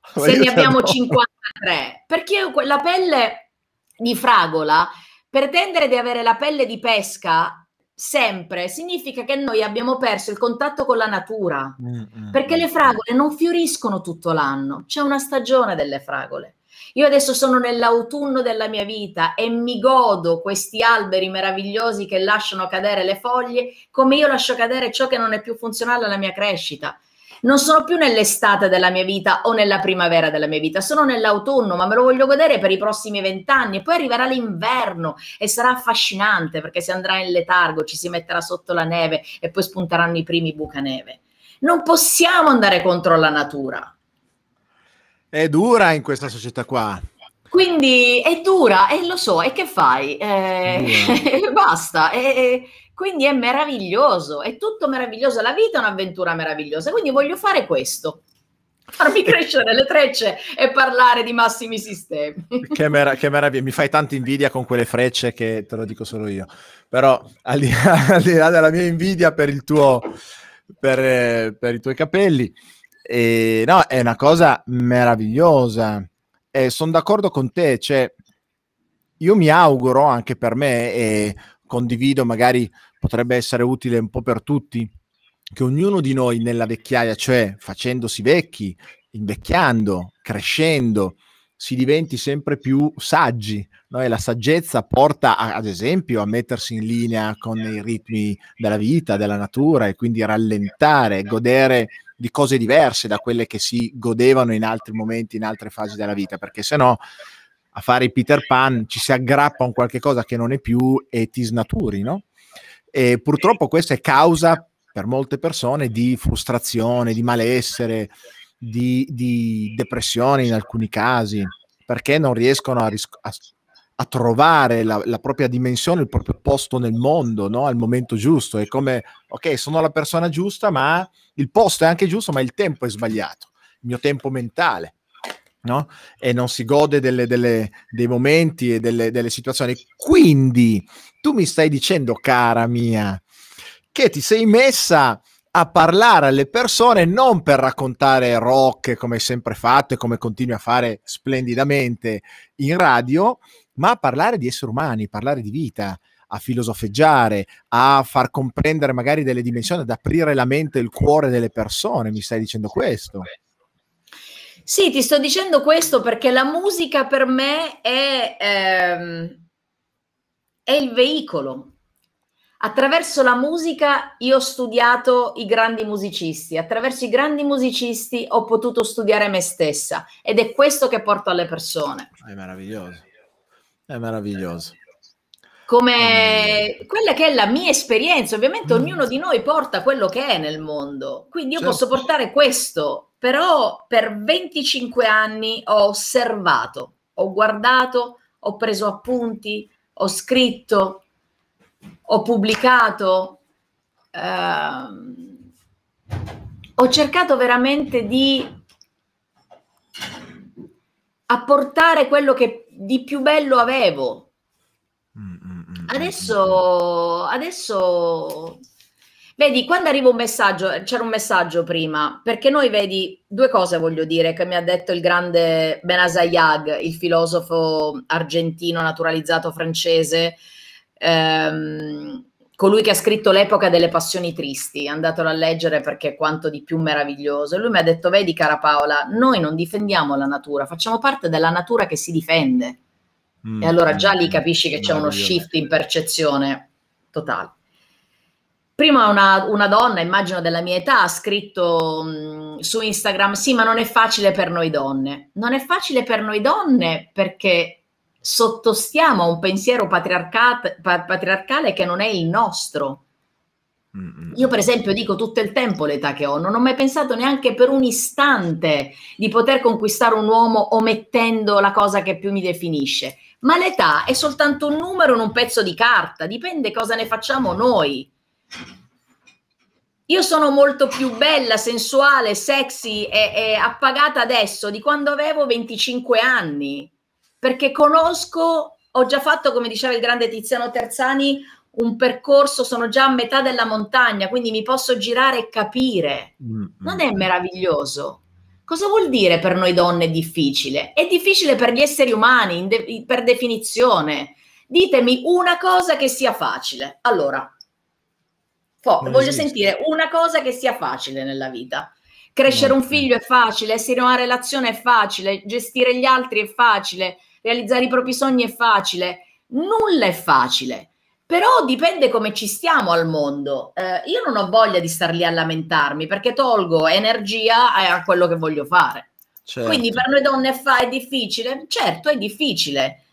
se ne abbiamo 53. Perché la pelle di fragola, pretendere di avere la pelle di pesca sempre significa che noi abbiamo perso il contatto con la natura, mm-hmm. perché le fragole non fioriscono tutto l'anno, c'è una stagione delle fragole. Io adesso sono nell'autunno della mia vita e mi godo questi alberi meravigliosi che lasciano cadere le foglie come io lascio cadere ciò che non è più funzionale alla mia crescita non sono più nell'estate della mia vita o nella primavera della mia vita, sono nell'autunno, ma me lo voglio godere per i prossimi vent'anni e poi arriverà l'inverno e sarà affascinante perché si andrà in letargo, ci si metterà sotto la neve e poi spunteranno i primi bucaneve. Non possiamo andare contro la natura. È dura in questa società qua. Quindi è dura e lo so, e che fai? Eh, basta. E, quindi è meraviglioso, è tutto meraviglioso, la vita è un'avventura meravigliosa, quindi voglio fare questo. farmi crescere le trecce e parlare di massimi sistemi. Che, mer- che, meraviglia, mi fai tanta invidia con quelle frecce che te lo dico solo io. Però al di, al di là della mia invidia per, il tuo, per, per i tuoi capelli, eh, no, è una cosa meravigliosa. Eh, Sono d'accordo con te, cioè, io mi auguro anche per me e condivido, magari potrebbe essere utile un po' per tutti, che ognuno di noi nella vecchiaia, cioè facendosi vecchi, invecchiando, crescendo, si diventi sempre più saggi. No? E la saggezza porta, a, ad esempio, a mettersi in linea con i ritmi della vita, della natura e quindi rallentare, godere di cose diverse da quelle che si godevano in altri momenti, in altre fasi della vita, perché se no a fare i Peter Pan ci si aggrappa a un qualche cosa che non è più e ti snaturi, no? E purtroppo questo è causa per molte persone di frustrazione, di malessere, di, di depressione in alcuni casi, perché non riescono a, ris- a, a trovare la, la, propria dimensione, il proprio posto nel mondo, no? al momento giusto. È come, ok, sono la persona giusta, ma il posto è anche giusto, ma il tempo è sbagliato, il mio tempo mentale. No? E non si gode delle, delle, dei momenti e delle, delle situazioni. Quindi tu mi stai dicendo, cara mia, che ti sei messa a parlare alle persone non per raccontare rock come hai sempre fatto e come continui a fare splendidamente in radio, ma a parlare di esseri umani, parlare di vita, a filosofeggiare, a far comprendere magari delle dimensioni, ad aprire la mente e il cuore delle persone. Mi stai dicendo questo? Sì, ti sto dicendo questo perché la musica per me è, ehm, è il veicolo. Attraverso la musica io ho studiato i grandi musicisti, attraverso i grandi musicisti ho potuto studiare me stessa ed è questo che porto alle persone. È meraviglioso, è meraviglioso. Come quella che è la mia esperienza, ovviamente mm. ognuno di noi porta quello che è nel mondo, quindi io certo. posso portare questo, però per 25 anni ho osservato, ho guardato, ho preso appunti, ho scritto, ho pubblicato, ehm, ho cercato veramente di apportare quello che di più bello avevo. Mm, mm, mm, adesso, adesso, vedi, quando arriva un messaggio, c'era un messaggio prima, perché noi vedi due cose voglio dire che mi ha detto il grande Benazayag, il filosofo argentino naturalizzato francese, ehm, colui che ha scritto L'epoca delle passioni tristi, andatelo a leggere perché è quanto di più meraviglioso. E lui mi ha detto, vedi cara Paola, noi non difendiamo la natura, facciamo parte della natura che si difende. Mm, e allora già lì capisci che c'è uno shift in percezione totale. Prima una, una donna, immagino della mia età, ha scritto mh, su Instagram, sì, ma non è facile per noi donne. Non è facile per noi donne perché sottostiamo a un pensiero patriarcale che non è il nostro. Io per esempio dico tutto il tempo l'età che ho, non ho mai pensato neanche per un istante di poter conquistare un uomo omettendo la cosa che più mi definisce, ma l'età è soltanto un numero in un pezzo di carta, dipende cosa ne facciamo noi. Io sono molto più bella, sensuale, sexy e, e appagata adesso di quando avevo 25 anni perché conosco, ho già fatto, come diceva il grande Tiziano Terzani, un percorso, sono già a metà della montagna, quindi mi posso girare e capire. Mm-hmm. Non è meraviglioso? Cosa vuol dire per noi donne difficile? È difficile per gli esseri umani, de- per definizione. Ditemi una cosa che sia facile. Allora, fo- voglio esiste. sentire una cosa che sia facile nella vita. Crescere un figlio è facile, essere in una relazione è facile, gestire gli altri è facile, realizzare i propri sogni è facile, nulla è facile. Però dipende come ci stiamo al mondo. Eh, io non ho voglia di star lì a lamentarmi perché tolgo energia a quello che voglio fare. Certo. Quindi per noi donne fa è difficile? Certo, è difficile,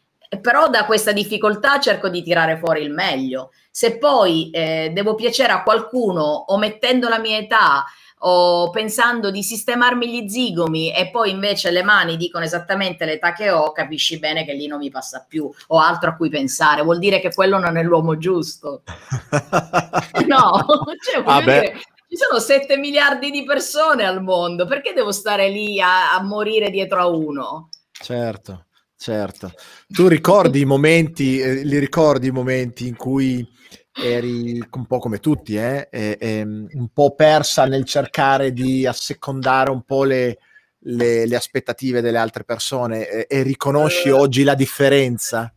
però da questa difficoltà cerco di tirare fuori il meglio. Se poi eh, devo piacere a qualcuno omettendo la mia età, o pensando di sistemarmi gli zigomi e poi invece le mani dicono esattamente l'età che ho, capisci bene che lì non mi passa più, ho altro a cui pensare, vuol dire che quello non è l'uomo giusto. no, cioè, voglio dire, Ci sono 7 miliardi di persone al mondo, perché devo stare lì a, a morire dietro a uno? Certo, certo. Tu ricordi i momenti, eh, li ricordi i momenti in cui eri un po' come tutti, eh, e, e, un po' persa nel cercare di assecondare un po' le, le, le aspettative delle altre persone e, e riconosci oggi la differenza?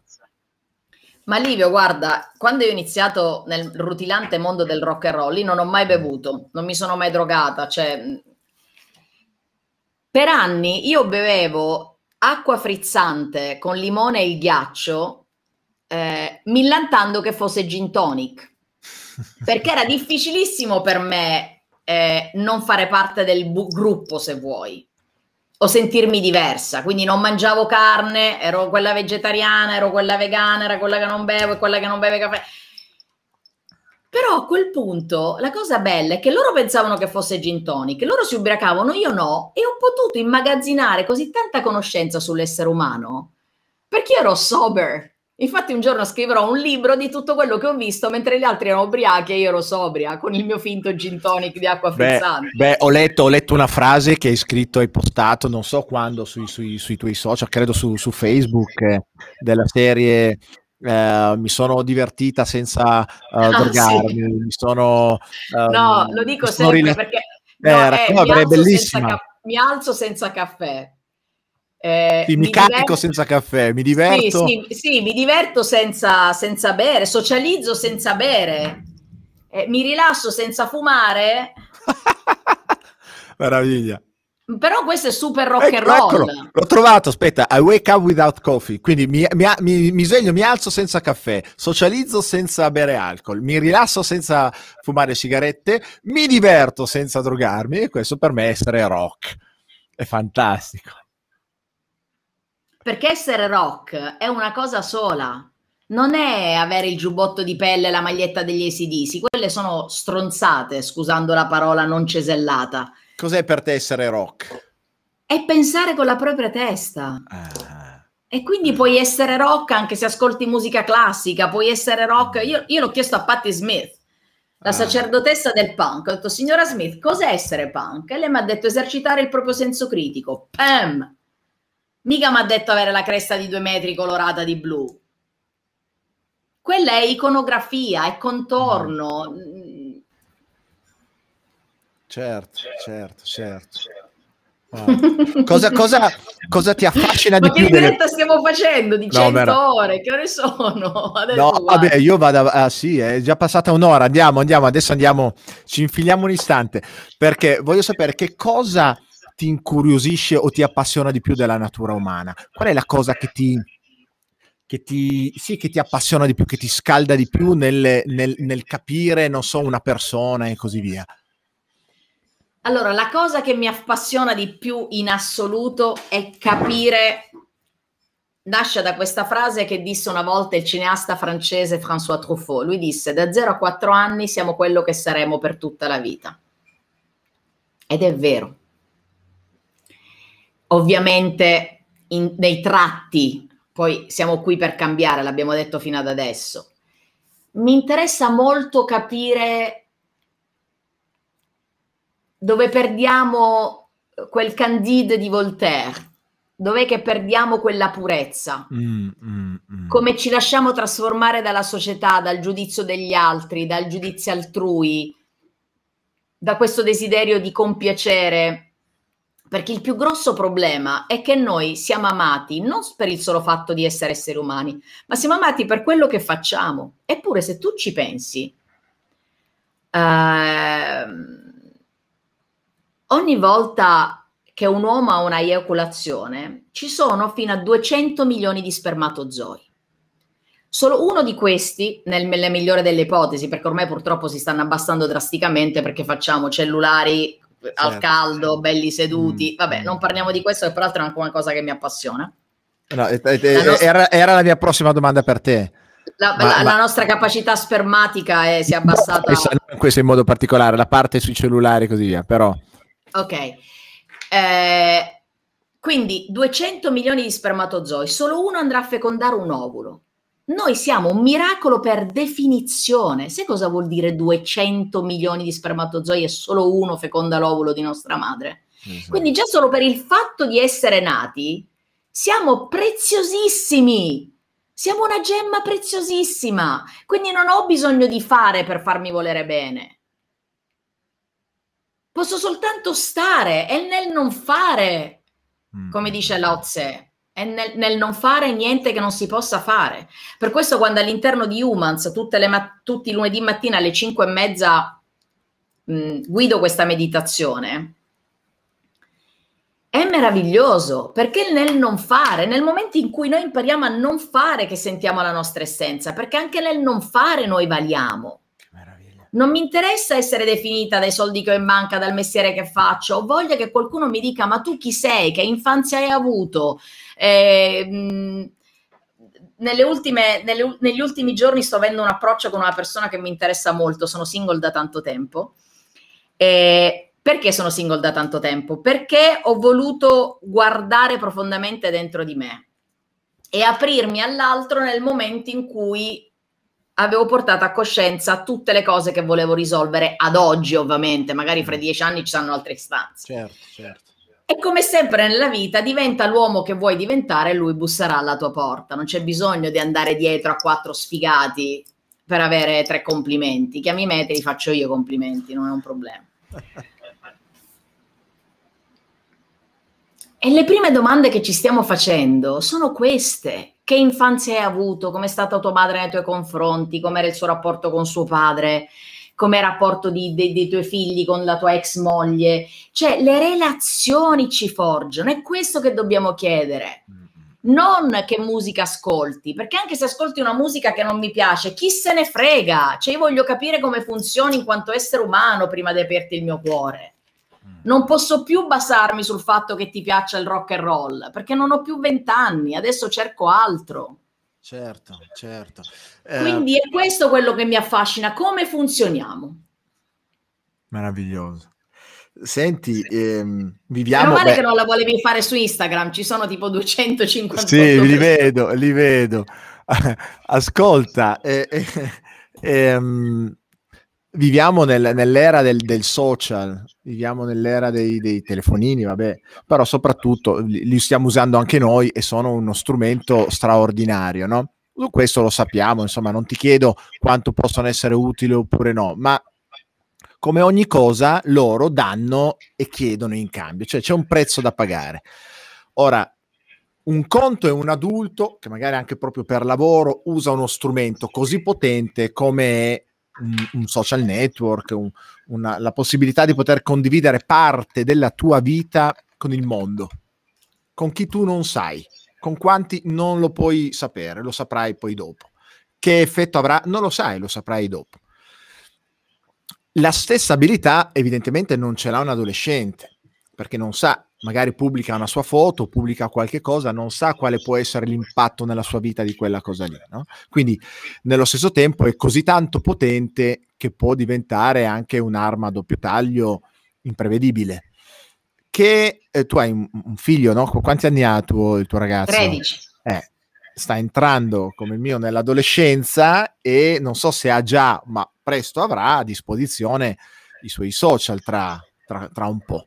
Ma Livio, guarda, quando io ho iniziato nel rutilante mondo del rock and roll, non ho mai bevuto, non mi sono mai drogata, cioè per anni io bevevo acqua frizzante con limone e il ghiaccio, eh, millantando che fosse gin tonic, perché era difficilissimo per me eh, non fare parte del bu- gruppo, se vuoi o sentirmi diversa, quindi non mangiavo carne, ero quella vegetariana, ero quella vegana, era quella che non bevo e quella che non beve caffè. Però a quel punto la cosa bella è che loro pensavano che fosse gin tonic, loro si ubriacavano, io no, e ho potuto immagazzinare così tanta conoscenza sull'essere umano perché ero sober. Infatti un giorno scriverò un libro di tutto quello che ho visto mentre gli altri erano ubriachi e io ero sobria con il mio finto gin tonic di acqua frizzante. Beh, beh ho, letto, ho, letto, una frase che hai scritto, hai postato, non so quando, sui, sui, sui tuoi social, credo su, su Facebook, eh, della serie eh, mi sono divertita senza uh, ah, drogarmi, sì. mi sono... Um, no, lo dico sempre rila- perché... No, eh, eh, mi, alzo ca- mi alzo senza caffè eh, sì, mi, mi carico diverto... senza caffè, mi diverto. Sì, sì, sì mi diverto senza, senza, bere, socializzo senza bere, eh, mi rilasso senza fumare. Meraviglia. Però questo è super rock and roll. Eccolo, l'ho trovato, aspetta, I wake up without coffee, quindi mi, mi, mi, mi, sveglio, mi alzo senza caffè, socializzo senza bere alcol, mi rilasso senza fumare sigarette, mi diverto senza drogarmi e questo per me è essere rock. È fantastico. Perché essere rock è una cosa sola. Non è avere il giubbotto di pelle e la maglietta degli ACDC, quelle sono stronzate, scusando la parola non cesellata. Cos'è per te essere rock? È pensare con la propria testa. Ah. E quindi puoi essere rock anche se ascolti musica classica, puoi essere rock. Io, io l'ho chiesto a Patti Smith, la ah. sacerdotessa del punk. Ho detto, signora Smith, cos'è essere punk? E lei mi ha detto esercitare il proprio senso critico. Pam! Mica mi ha detto avere la cresta di due metri colorata di blu. Quella è iconografia, è contorno. Certo, certo, certo. Wow. cosa, cosa, cosa, ti affascina di Ma più? Che diretta delle... stiamo facendo di 100 no, ore? Che ore sono? Adesso no, guarda. vabbè, io vado. Ah, sì, è già passata un'ora. Andiamo, andiamo. Adesso andiamo. Ci infiliamo un istante perché voglio sapere che cosa ti incuriosisce o ti appassiona di più della natura umana? Qual è la cosa che ti, che ti, sì, che ti appassiona di più, che ti scalda di più nel, nel, nel capire, non so, una persona e così via? Allora, la cosa che mi appassiona di più in assoluto è capire, nasce da questa frase che disse una volta il cineasta francese François Truffaut. Lui disse, da 0 a 4 anni siamo quello che saremo per tutta la vita. Ed è vero ovviamente in, nei tratti, poi siamo qui per cambiare, l'abbiamo detto fino ad adesso. Mi interessa molto capire dove perdiamo quel candide di Voltaire, dov'è che perdiamo quella purezza, mm, mm, mm. come ci lasciamo trasformare dalla società, dal giudizio degli altri, dal giudizio altrui, da questo desiderio di compiacere perché il più grosso problema è che noi siamo amati non per il solo fatto di essere esseri umani, ma siamo amati per quello che facciamo. Eppure se tu ci pensi, eh, ogni volta che un uomo ha una eiaculazione, ci sono fino a 200 milioni di spermatozoi. Solo uno di questi, nel, nella migliore delle ipotesi, perché ormai purtroppo si stanno abbassando drasticamente perché facciamo cellulari certo. al caldo, belli seduti. Mm. Vabbè, non parliamo di questo, che peraltro è anche una cosa che mi appassiona. No, eh, eh, no... era, era, la mia prossima domanda per te. La, ma, la, ma... la nostra capacità spermatica è, si è abbassata. Questa, questo in modo particolare, la parte sui cellulari e così via, però. Ok. Eh, quindi 200 milioni di spermatozoi, solo uno andrà a fecondare un ovulo. noi siamo un miracolo per definizione. Sai cosa vuol dire 200 milioni di spermatozoi e solo uno feconda l'ovulo di nostra madre? Esatto. Quindi già solo per il fatto di essere nati siamo preziosissimi. Siamo una gemma preziosissima. Quindi non ho bisogno di fare per farmi volere bene. Posso soltanto stare e nel non fare, mm. come dice Lao Tse è nel, nel, non fare niente che non si possa fare. Per questo quando all'interno di Humans, ma- tutti i lunedì mattina alle 5 e mezza mh, guido questa meditazione, è meraviglioso perché nel non fare, nel momento in cui noi impariamo a non fare che sentiamo la nostra essenza, perché anche nel non fare noi valiamo. Non mi interessa essere definita dai soldi che ho in banca, dal mestiere che faccio. Ho voglia che qualcuno mi dica: Ma tu chi sei? Che infanzia hai avuto? Eh, mh, ultime, nelle, negli ultimi giorni sto avendo un approccio con una persona che mi interessa molto. Sono single da tanto tempo. Eh, perché sono single da tanto tempo? Perché ho voluto guardare profondamente dentro di me e aprirmi all'altro nel momento in cui avevo portato a coscienza tutte le cose che volevo risolvere ad oggi, ovviamente, magari fra mm. dieci anni ci saranno altre istanze. Certo, certo. E come sempre nella vita diventa l'uomo che vuoi diventare e lui busserà alla tua porta. Non c'è bisogno di andare dietro a quattro sfigati per avere tre complimenti. Chiami me, te li faccio io complimenti, non è un problema. E le prime domande che ci stiamo facendo sono queste. Che infanzia hai avuto? Com'è stata tua madre nei tuoi confronti? Com'era il suo rapporto con suo padre? Com'è il rapporto di, de, dei tuoi figli con la tua ex moglie? Cioè, le relazioni ci forgiano, è questo che dobbiamo chiedere. Non che musica ascolti, perché anche se ascolti una musica che non mi piace, chi se ne frega? Cioè, io voglio capire come funzioni in quanto essere umano prima di aprirti il mio cuore non posso più basarmi sul fatto che ti piaccia il rock and roll, perché non ho più vent'anni, adesso cerco altro. Certo, certo. Eh, Quindi è questo quello che mi affascina, come funzioniamo. Meraviglioso. Senti, ehm, viviamo... Meno male beh, che non la volevi fare su Instagram, ci sono tipo 250. Sì, li vedo, li vedo. Ascolta, eh, eh, ehm, viviamo nel, nell'era del, del, social, viviamo nell'era dei, dei, telefonini, vabbè, però soprattutto li, stiamo usando anche noi e sono uno strumento straordinario, no? Questo lo sappiamo, insomma, non ti chiedo quanto possono essere utili oppure no, ma come ogni cosa loro danno e chiedono in cambio, cioè c'è un prezzo da pagare. Ora, un conto è un adulto che magari anche proprio per lavoro usa uno strumento così potente come un, un social network, un, una, la possibilità di poter condividere parte della tua vita con il mondo, con chi tu non sai, con quanti non lo puoi sapere, lo saprai poi dopo. Che effetto avrà? Non lo sai, lo saprai dopo. La stessa abilità evidentemente non ce l'ha un adolescente, perché non sa magari pubblica una sua foto, pubblica qualche cosa, non sa quale può essere l'impatto nella sua vita di quella cosa lì. No? Quindi nello stesso tempo è così tanto potente che può diventare anche un'arma a doppio taglio imprevedibile. Che eh, tu hai un, un, figlio, no? Quanti anni ha tuo, il tuo ragazzo? 13. Eh, sta entrando come il mio nell'adolescenza e non so se ha già, ma presto avrà a disposizione i suoi social tra, tra, tra un po'.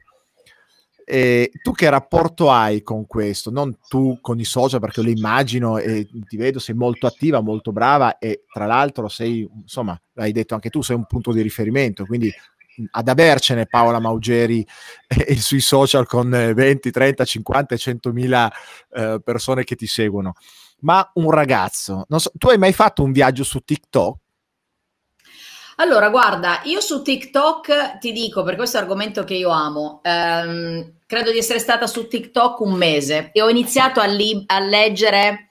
Eh, tu che rapporto hai con questo? Non tu con i social, perché lo immagino e ti vedo, sei molto attiva, molto brava e tra l'altro sei, insomma, l'hai detto anche tu, sei un punto di riferimento, quindi ad avercene Paola Maugeri eh, sui social con 20, 30, 50, 100 mila eh, persone che ti seguono. Ma un ragazzo, so, tu hai mai fatto un viaggio su TikTok? Allora, guarda, io su TikTok ti dico, per questo argomento che io amo, ehm, credo di essere stata su TikTok un mese e ho iniziato a, li- a leggere...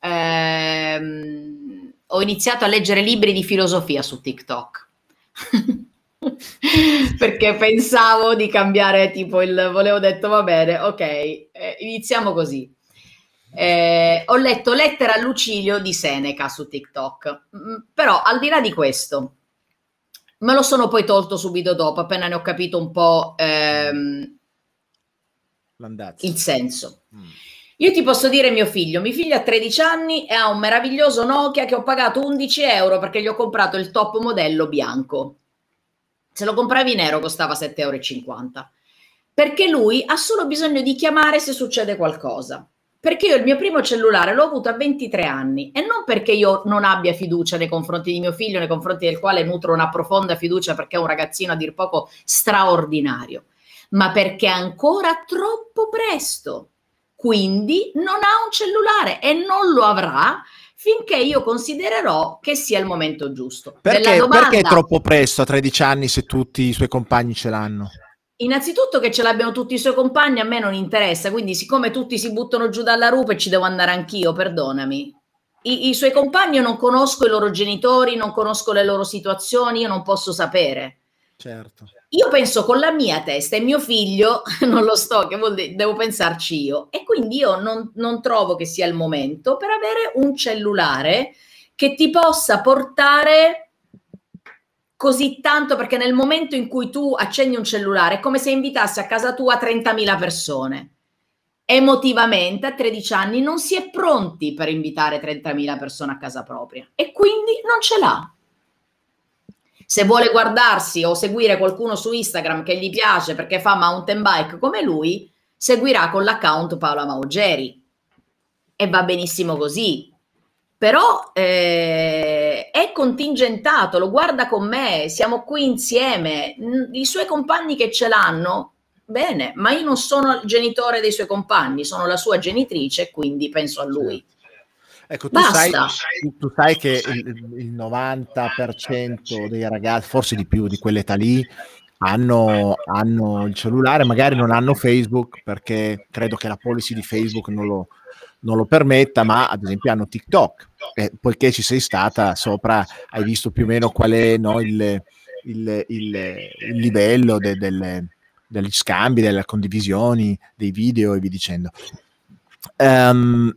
Ehm, ho iniziato a leggere libri di filosofia su TikTok. perché pensavo di cambiare tipo il volevo detto va bene ok eh, iniziamo così eh, ho letto lettera a Lucilio di Seneca su TikTok però al di là di questo Me lo sono poi tolto subito dopo, appena ne ho capito un po' ehm, il senso. Mm. Io ti posso dire mio figlio, mio figlio ha 13 anni e ha un meraviglioso Nokia che ho pagato 11 euro perché gli ho comprato il top modello bianco. Se lo compravi nero costava 7,50 euro. Perché lui ha solo bisogno di chiamare se succede qualcosa. Perché io il mio primo cellulare l'ho avuto a 23 anni e non perché io non abbia fiducia nei confronti di mio figlio, nei confronti del quale nutro una profonda fiducia perché è un ragazzino a dir poco straordinario, ma perché è ancora troppo presto quindi non ha un cellulare e non lo avrà finché io considererò che sia il momento giusto. Perché, domanda, perché è troppo presto a 13 anni se tutti i suoi compagni ce l'hanno? Innanzitutto che ce l'abbiano tutti i suoi compagni a me non interessa, quindi siccome tutti si buttano giù dalla rupe ci devo andare anch'io, perdonami. I, I suoi compagni io non conosco i loro genitori, non conosco le loro situazioni, io non posso sapere. Certo. Io penso con la mia testa e mio figlio non lo sto, che vuol dire, devo pensarci io. E quindi io non, non trovo che sia il momento per avere un cellulare che ti possa portare così tanto, perché nel momento in cui tu accendi un cellulare è come se invitassi a casa tua 30.000 persone. Emotivamente a 13 anni non si è pronti per invitare 30.000 persone a casa propria e quindi non ce l'ha. Se vuole guardarsi o seguire qualcuno su Instagram che gli piace perché fa mountain bike come lui, seguirà con l'account Paola Maugeri e va benissimo così. Però eh, è contingentato, lo guarda con me, siamo qui insieme. I suoi compagni che ce l'hanno, bene, ma io non sono il genitore dei suoi compagni, sono la sua genitrice, quindi penso a lui. Ecco, tu sai, tu sai, che il, il 90% dei ragazzi, forse di più di quell'età lì, hanno, hanno, il cellulare, magari non hanno Facebook perché credo che la policy di Facebook non lo, non lo permetta, ma ad esempio hanno TikTok. E poiché ci sei stata sopra, hai visto più o meno qual è no, il, il, il, il, livello de, delle, degli scambi, delle condivisioni, dei video e via dicendo. Um,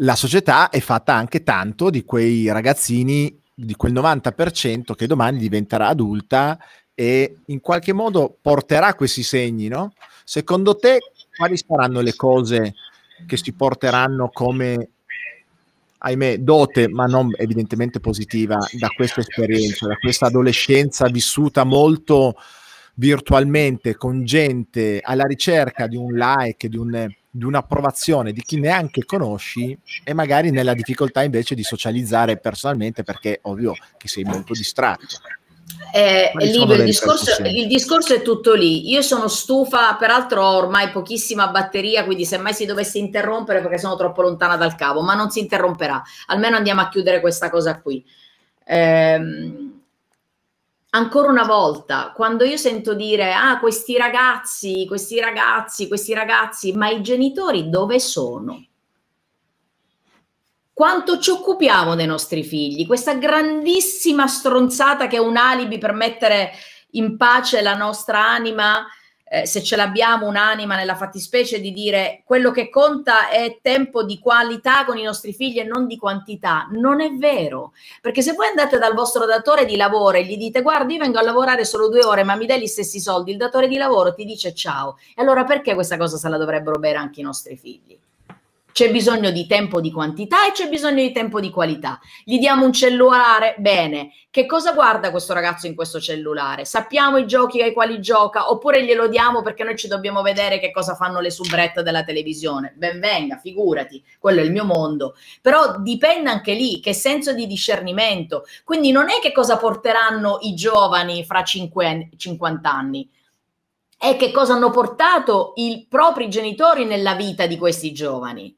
la società è fatta anche tanto di quei ragazzini, di quel 90% che domani diventerà adulta e in qualche modo porterà questi segni, no? Secondo te quali saranno le cose che si porteranno come, ahimè, dote, ma non evidentemente positiva, da questa esperienza, da questa adolescenza vissuta molto virtualmente con gente alla ricerca di un like, di un di un'approvazione di chi neanche conosci e magari nella difficoltà invece di socializzare personalmente perché ovvio che sei molto distratto. Eh, Livio, il discorso, il discorso, è tutto lì. Io sono stufa, peraltro ho ormai pochissima batteria, quindi se mai si dovesse interrompere perché sono troppo lontana dal cavo, ma non si interromperà. Almeno andiamo a chiudere questa cosa qui. Eh, ancora una volta, quando io sento dire, ah, questi ragazzi, questi ragazzi, questi ragazzi, ma i genitori dove sono? Quanto ci occupiamo dei nostri figli? Questa grandissima stronzata che è un alibi per mettere in pace la nostra anima eh, se ce l'abbiamo un'anima nella fattispecie di dire quello che conta è tempo di qualità con i nostri figli e non di quantità. Non è vero, perché se voi andate dal vostro datore di lavoro e gli dite guarda io vengo a lavorare solo due ore ma mi dai gli stessi soldi, il datore di lavoro ti dice ciao. E allora perché questa cosa se la dovrebbero bere anche i nostri figli? C'è bisogno di tempo di quantità e c'è bisogno di tempo di qualità. Gli diamo un cellulare? Bene. Che cosa guarda questo ragazzo in questo cellulare? Sappiamo i giochi ai quali gioca oppure glielo diamo perché noi ci dobbiamo vedere che cosa fanno le subrette della televisione? Ben venga, figurati, quello è il mio mondo. Però dipende anche lì che senso di discernimento. Quindi non è che cosa porteranno i giovani fra 5, 50 anni è che cosa hanno portato i propri genitori nella vita di questi giovani.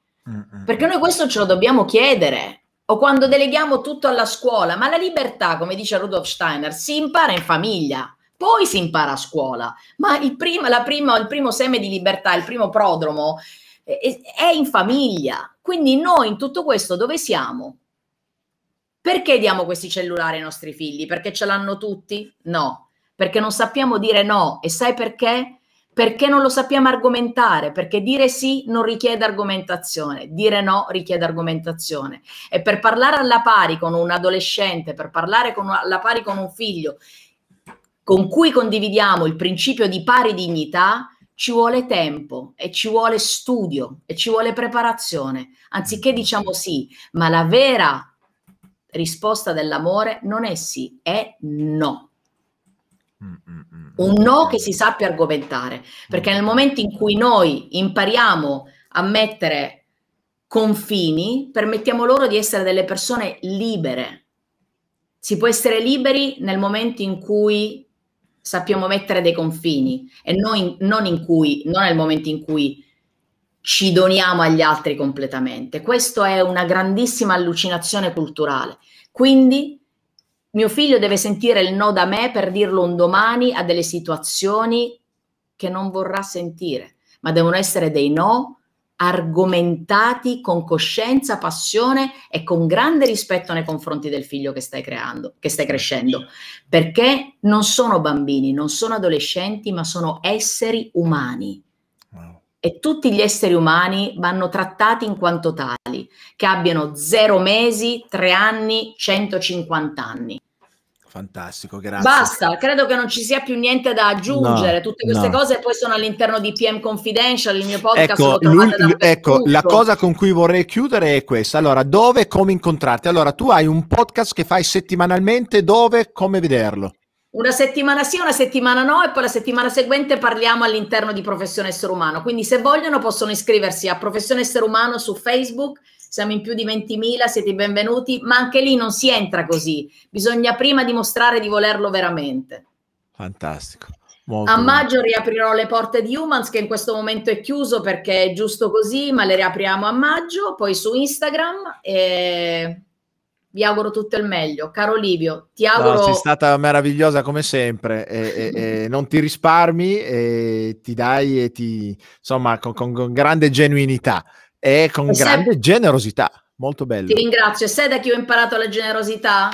Perché noi questo ce lo dobbiamo chiedere. O quando deleghiamo tutto alla scuola, ma la libertà, come dice Rudolf Steiner, si impara in famiglia, poi si impara a scuola. Ma il primo, la prima, il primo seme di libertà, il primo prodromo è in famiglia. Quindi noi in tutto questo dove siamo? Perché diamo questi cellulari ai nostri figli? Perché ce l'hanno tutti? No, perché non sappiamo dire no. E sai perché? Perché non lo sappiamo argomentare? Perché dire sì non richiede argomentazione, dire no richiede argomentazione. E per parlare alla pari con un adolescente, per parlare con, alla pari con un figlio con cui condividiamo il principio di pari dignità, ci vuole tempo e ci vuole studio e ci vuole preparazione. Anziché diciamo sì, ma la vera risposta dell'amore non è sì, è no. Mm, mm, mm. Un no che si sappia argomentare, perché nel momento in cui noi impariamo a mettere confini, permettiamo loro di essere delle persone libere. Si può essere liberi nel momento in cui sappiamo mettere dei confini e non, non, in cui, non nel momento in cui ci doniamo agli altri completamente. Questa è una grandissima allucinazione culturale. Quindi mio figlio deve sentire il no da me per dirlo un domani a delle situazioni che non vorrà sentire, ma devono essere dei no argomentati con coscienza, passione e con grande rispetto nei confronti del figlio che stai creando, che stai crescendo, perché non sono bambini, non sono adolescenti, ma sono esseri umani. E tutti gli esseri umani vanno trattati in quanto tali, che abbiano zero mesi, tre anni, 150 anni. Fantastico, grazie. Basta, credo che non ci sia più niente da aggiungere. No, Tutte queste no. cose poi sono all'interno di PM Confidential, il mio podcast. Ecco, lui, ecco, la cosa con cui vorrei chiudere è questa. Allora, dove e come incontrarti? Allora, tu hai un podcast che fai settimanalmente, dove, come vederlo? Una settimana sì, una settimana no e poi la settimana seguente parliamo all'interno di Professione Essere Umano. Quindi se vogliono possono iscriversi a Professione Essere Umano su Facebook siamo in più di 20.000, siete benvenuti, ma anche lì non si entra così, bisogna prima dimostrare di volerlo veramente. Fantastico. Molto a maggio riaprirò le porte di Humans che in questo momento è chiuso perché è giusto così, ma le riapriamo a maggio, poi su Instagram e vi auguro tutto il meglio. Caro Livio, ti auguro... No, sei stata meravigliosa come sempre, e, e, e non ti risparmi, e ti dai e ti... insomma, con, con, con grande genuinità e con grande se... generosità. Molto bello. Ti ringrazio. Sai da chi ho imparato la generosità?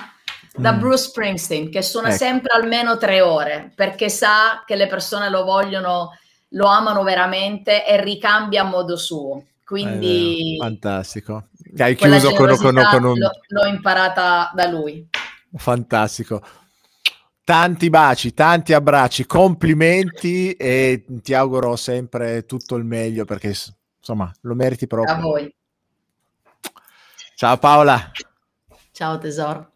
Da mm. Bruce Springsteen, che suona ecco. sempre almeno tre ore, perché sa che le persone lo vogliono, lo amano veramente e ricambia a modo suo. Quindi... Eh, fantastico. Hai chiuso con, con, con un... l'ho imparata da lui. Fantastico. Tanti baci, tanti abbracci, complimenti e ti auguro sempre tutto il meglio perché insomma, lo meriti proprio. A voi. Ciao Paola. Ciao tesoro.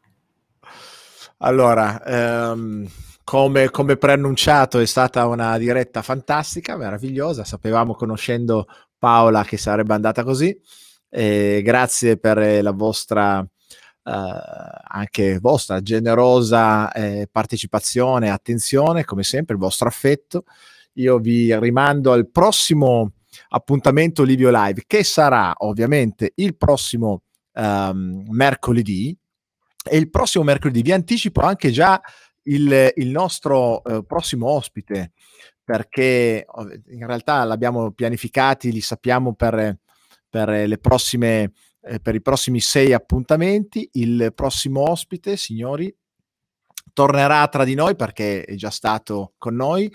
Allora, ehm, come, come, preannunciato è stata una diretta fantastica, meravigliosa, sapevamo conoscendo Paola che sarebbe andata così. Eh, grazie per la vostra, eh, anche vostra generosa eh, partecipazione, attenzione, come sempre, il vostro affetto. Io vi rimando al prossimo appuntamento Livio Live, che sarà ovviamente il prossimo um, mercoledì. E il prossimo mercoledì vi anticipo anche già il, il nostro uh, prossimo ospite, perché in realtà l'abbiamo pianificati, li sappiamo per, per le prossime eh, per i prossimi sei appuntamenti. Il prossimo ospite, signori, tornerà tra di noi perché è già stato con noi,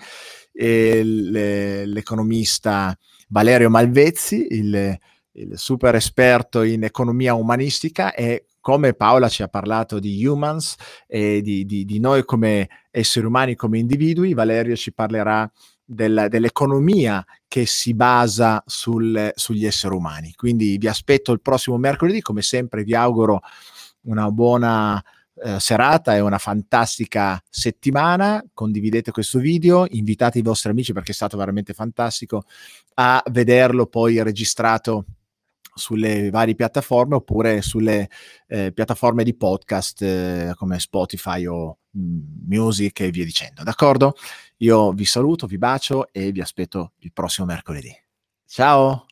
l'economista Valerio Malvezzi, il, il super esperto in economia umanistica e come Paola ci ha parlato di humans e di, di, di noi come esseri umani, come individui, Valerio ci parlerà del, dell'economia che si basa sul, sugli esseri umani. Quindi vi aspetto il prossimo mercoledì, come sempre vi auguro una buona eh, serata e una fantastica settimana. Condividete questo video, invitate i vostri amici perché è stato veramente fantastico a vederlo poi registrato sulle varie piattaforme oppure sulle eh, piattaforme di podcast eh, come Spotify o Music e via dicendo. D'accordo? Io vi saluto, vi bacio e vi aspetto il prossimo mercoledì. Ciao!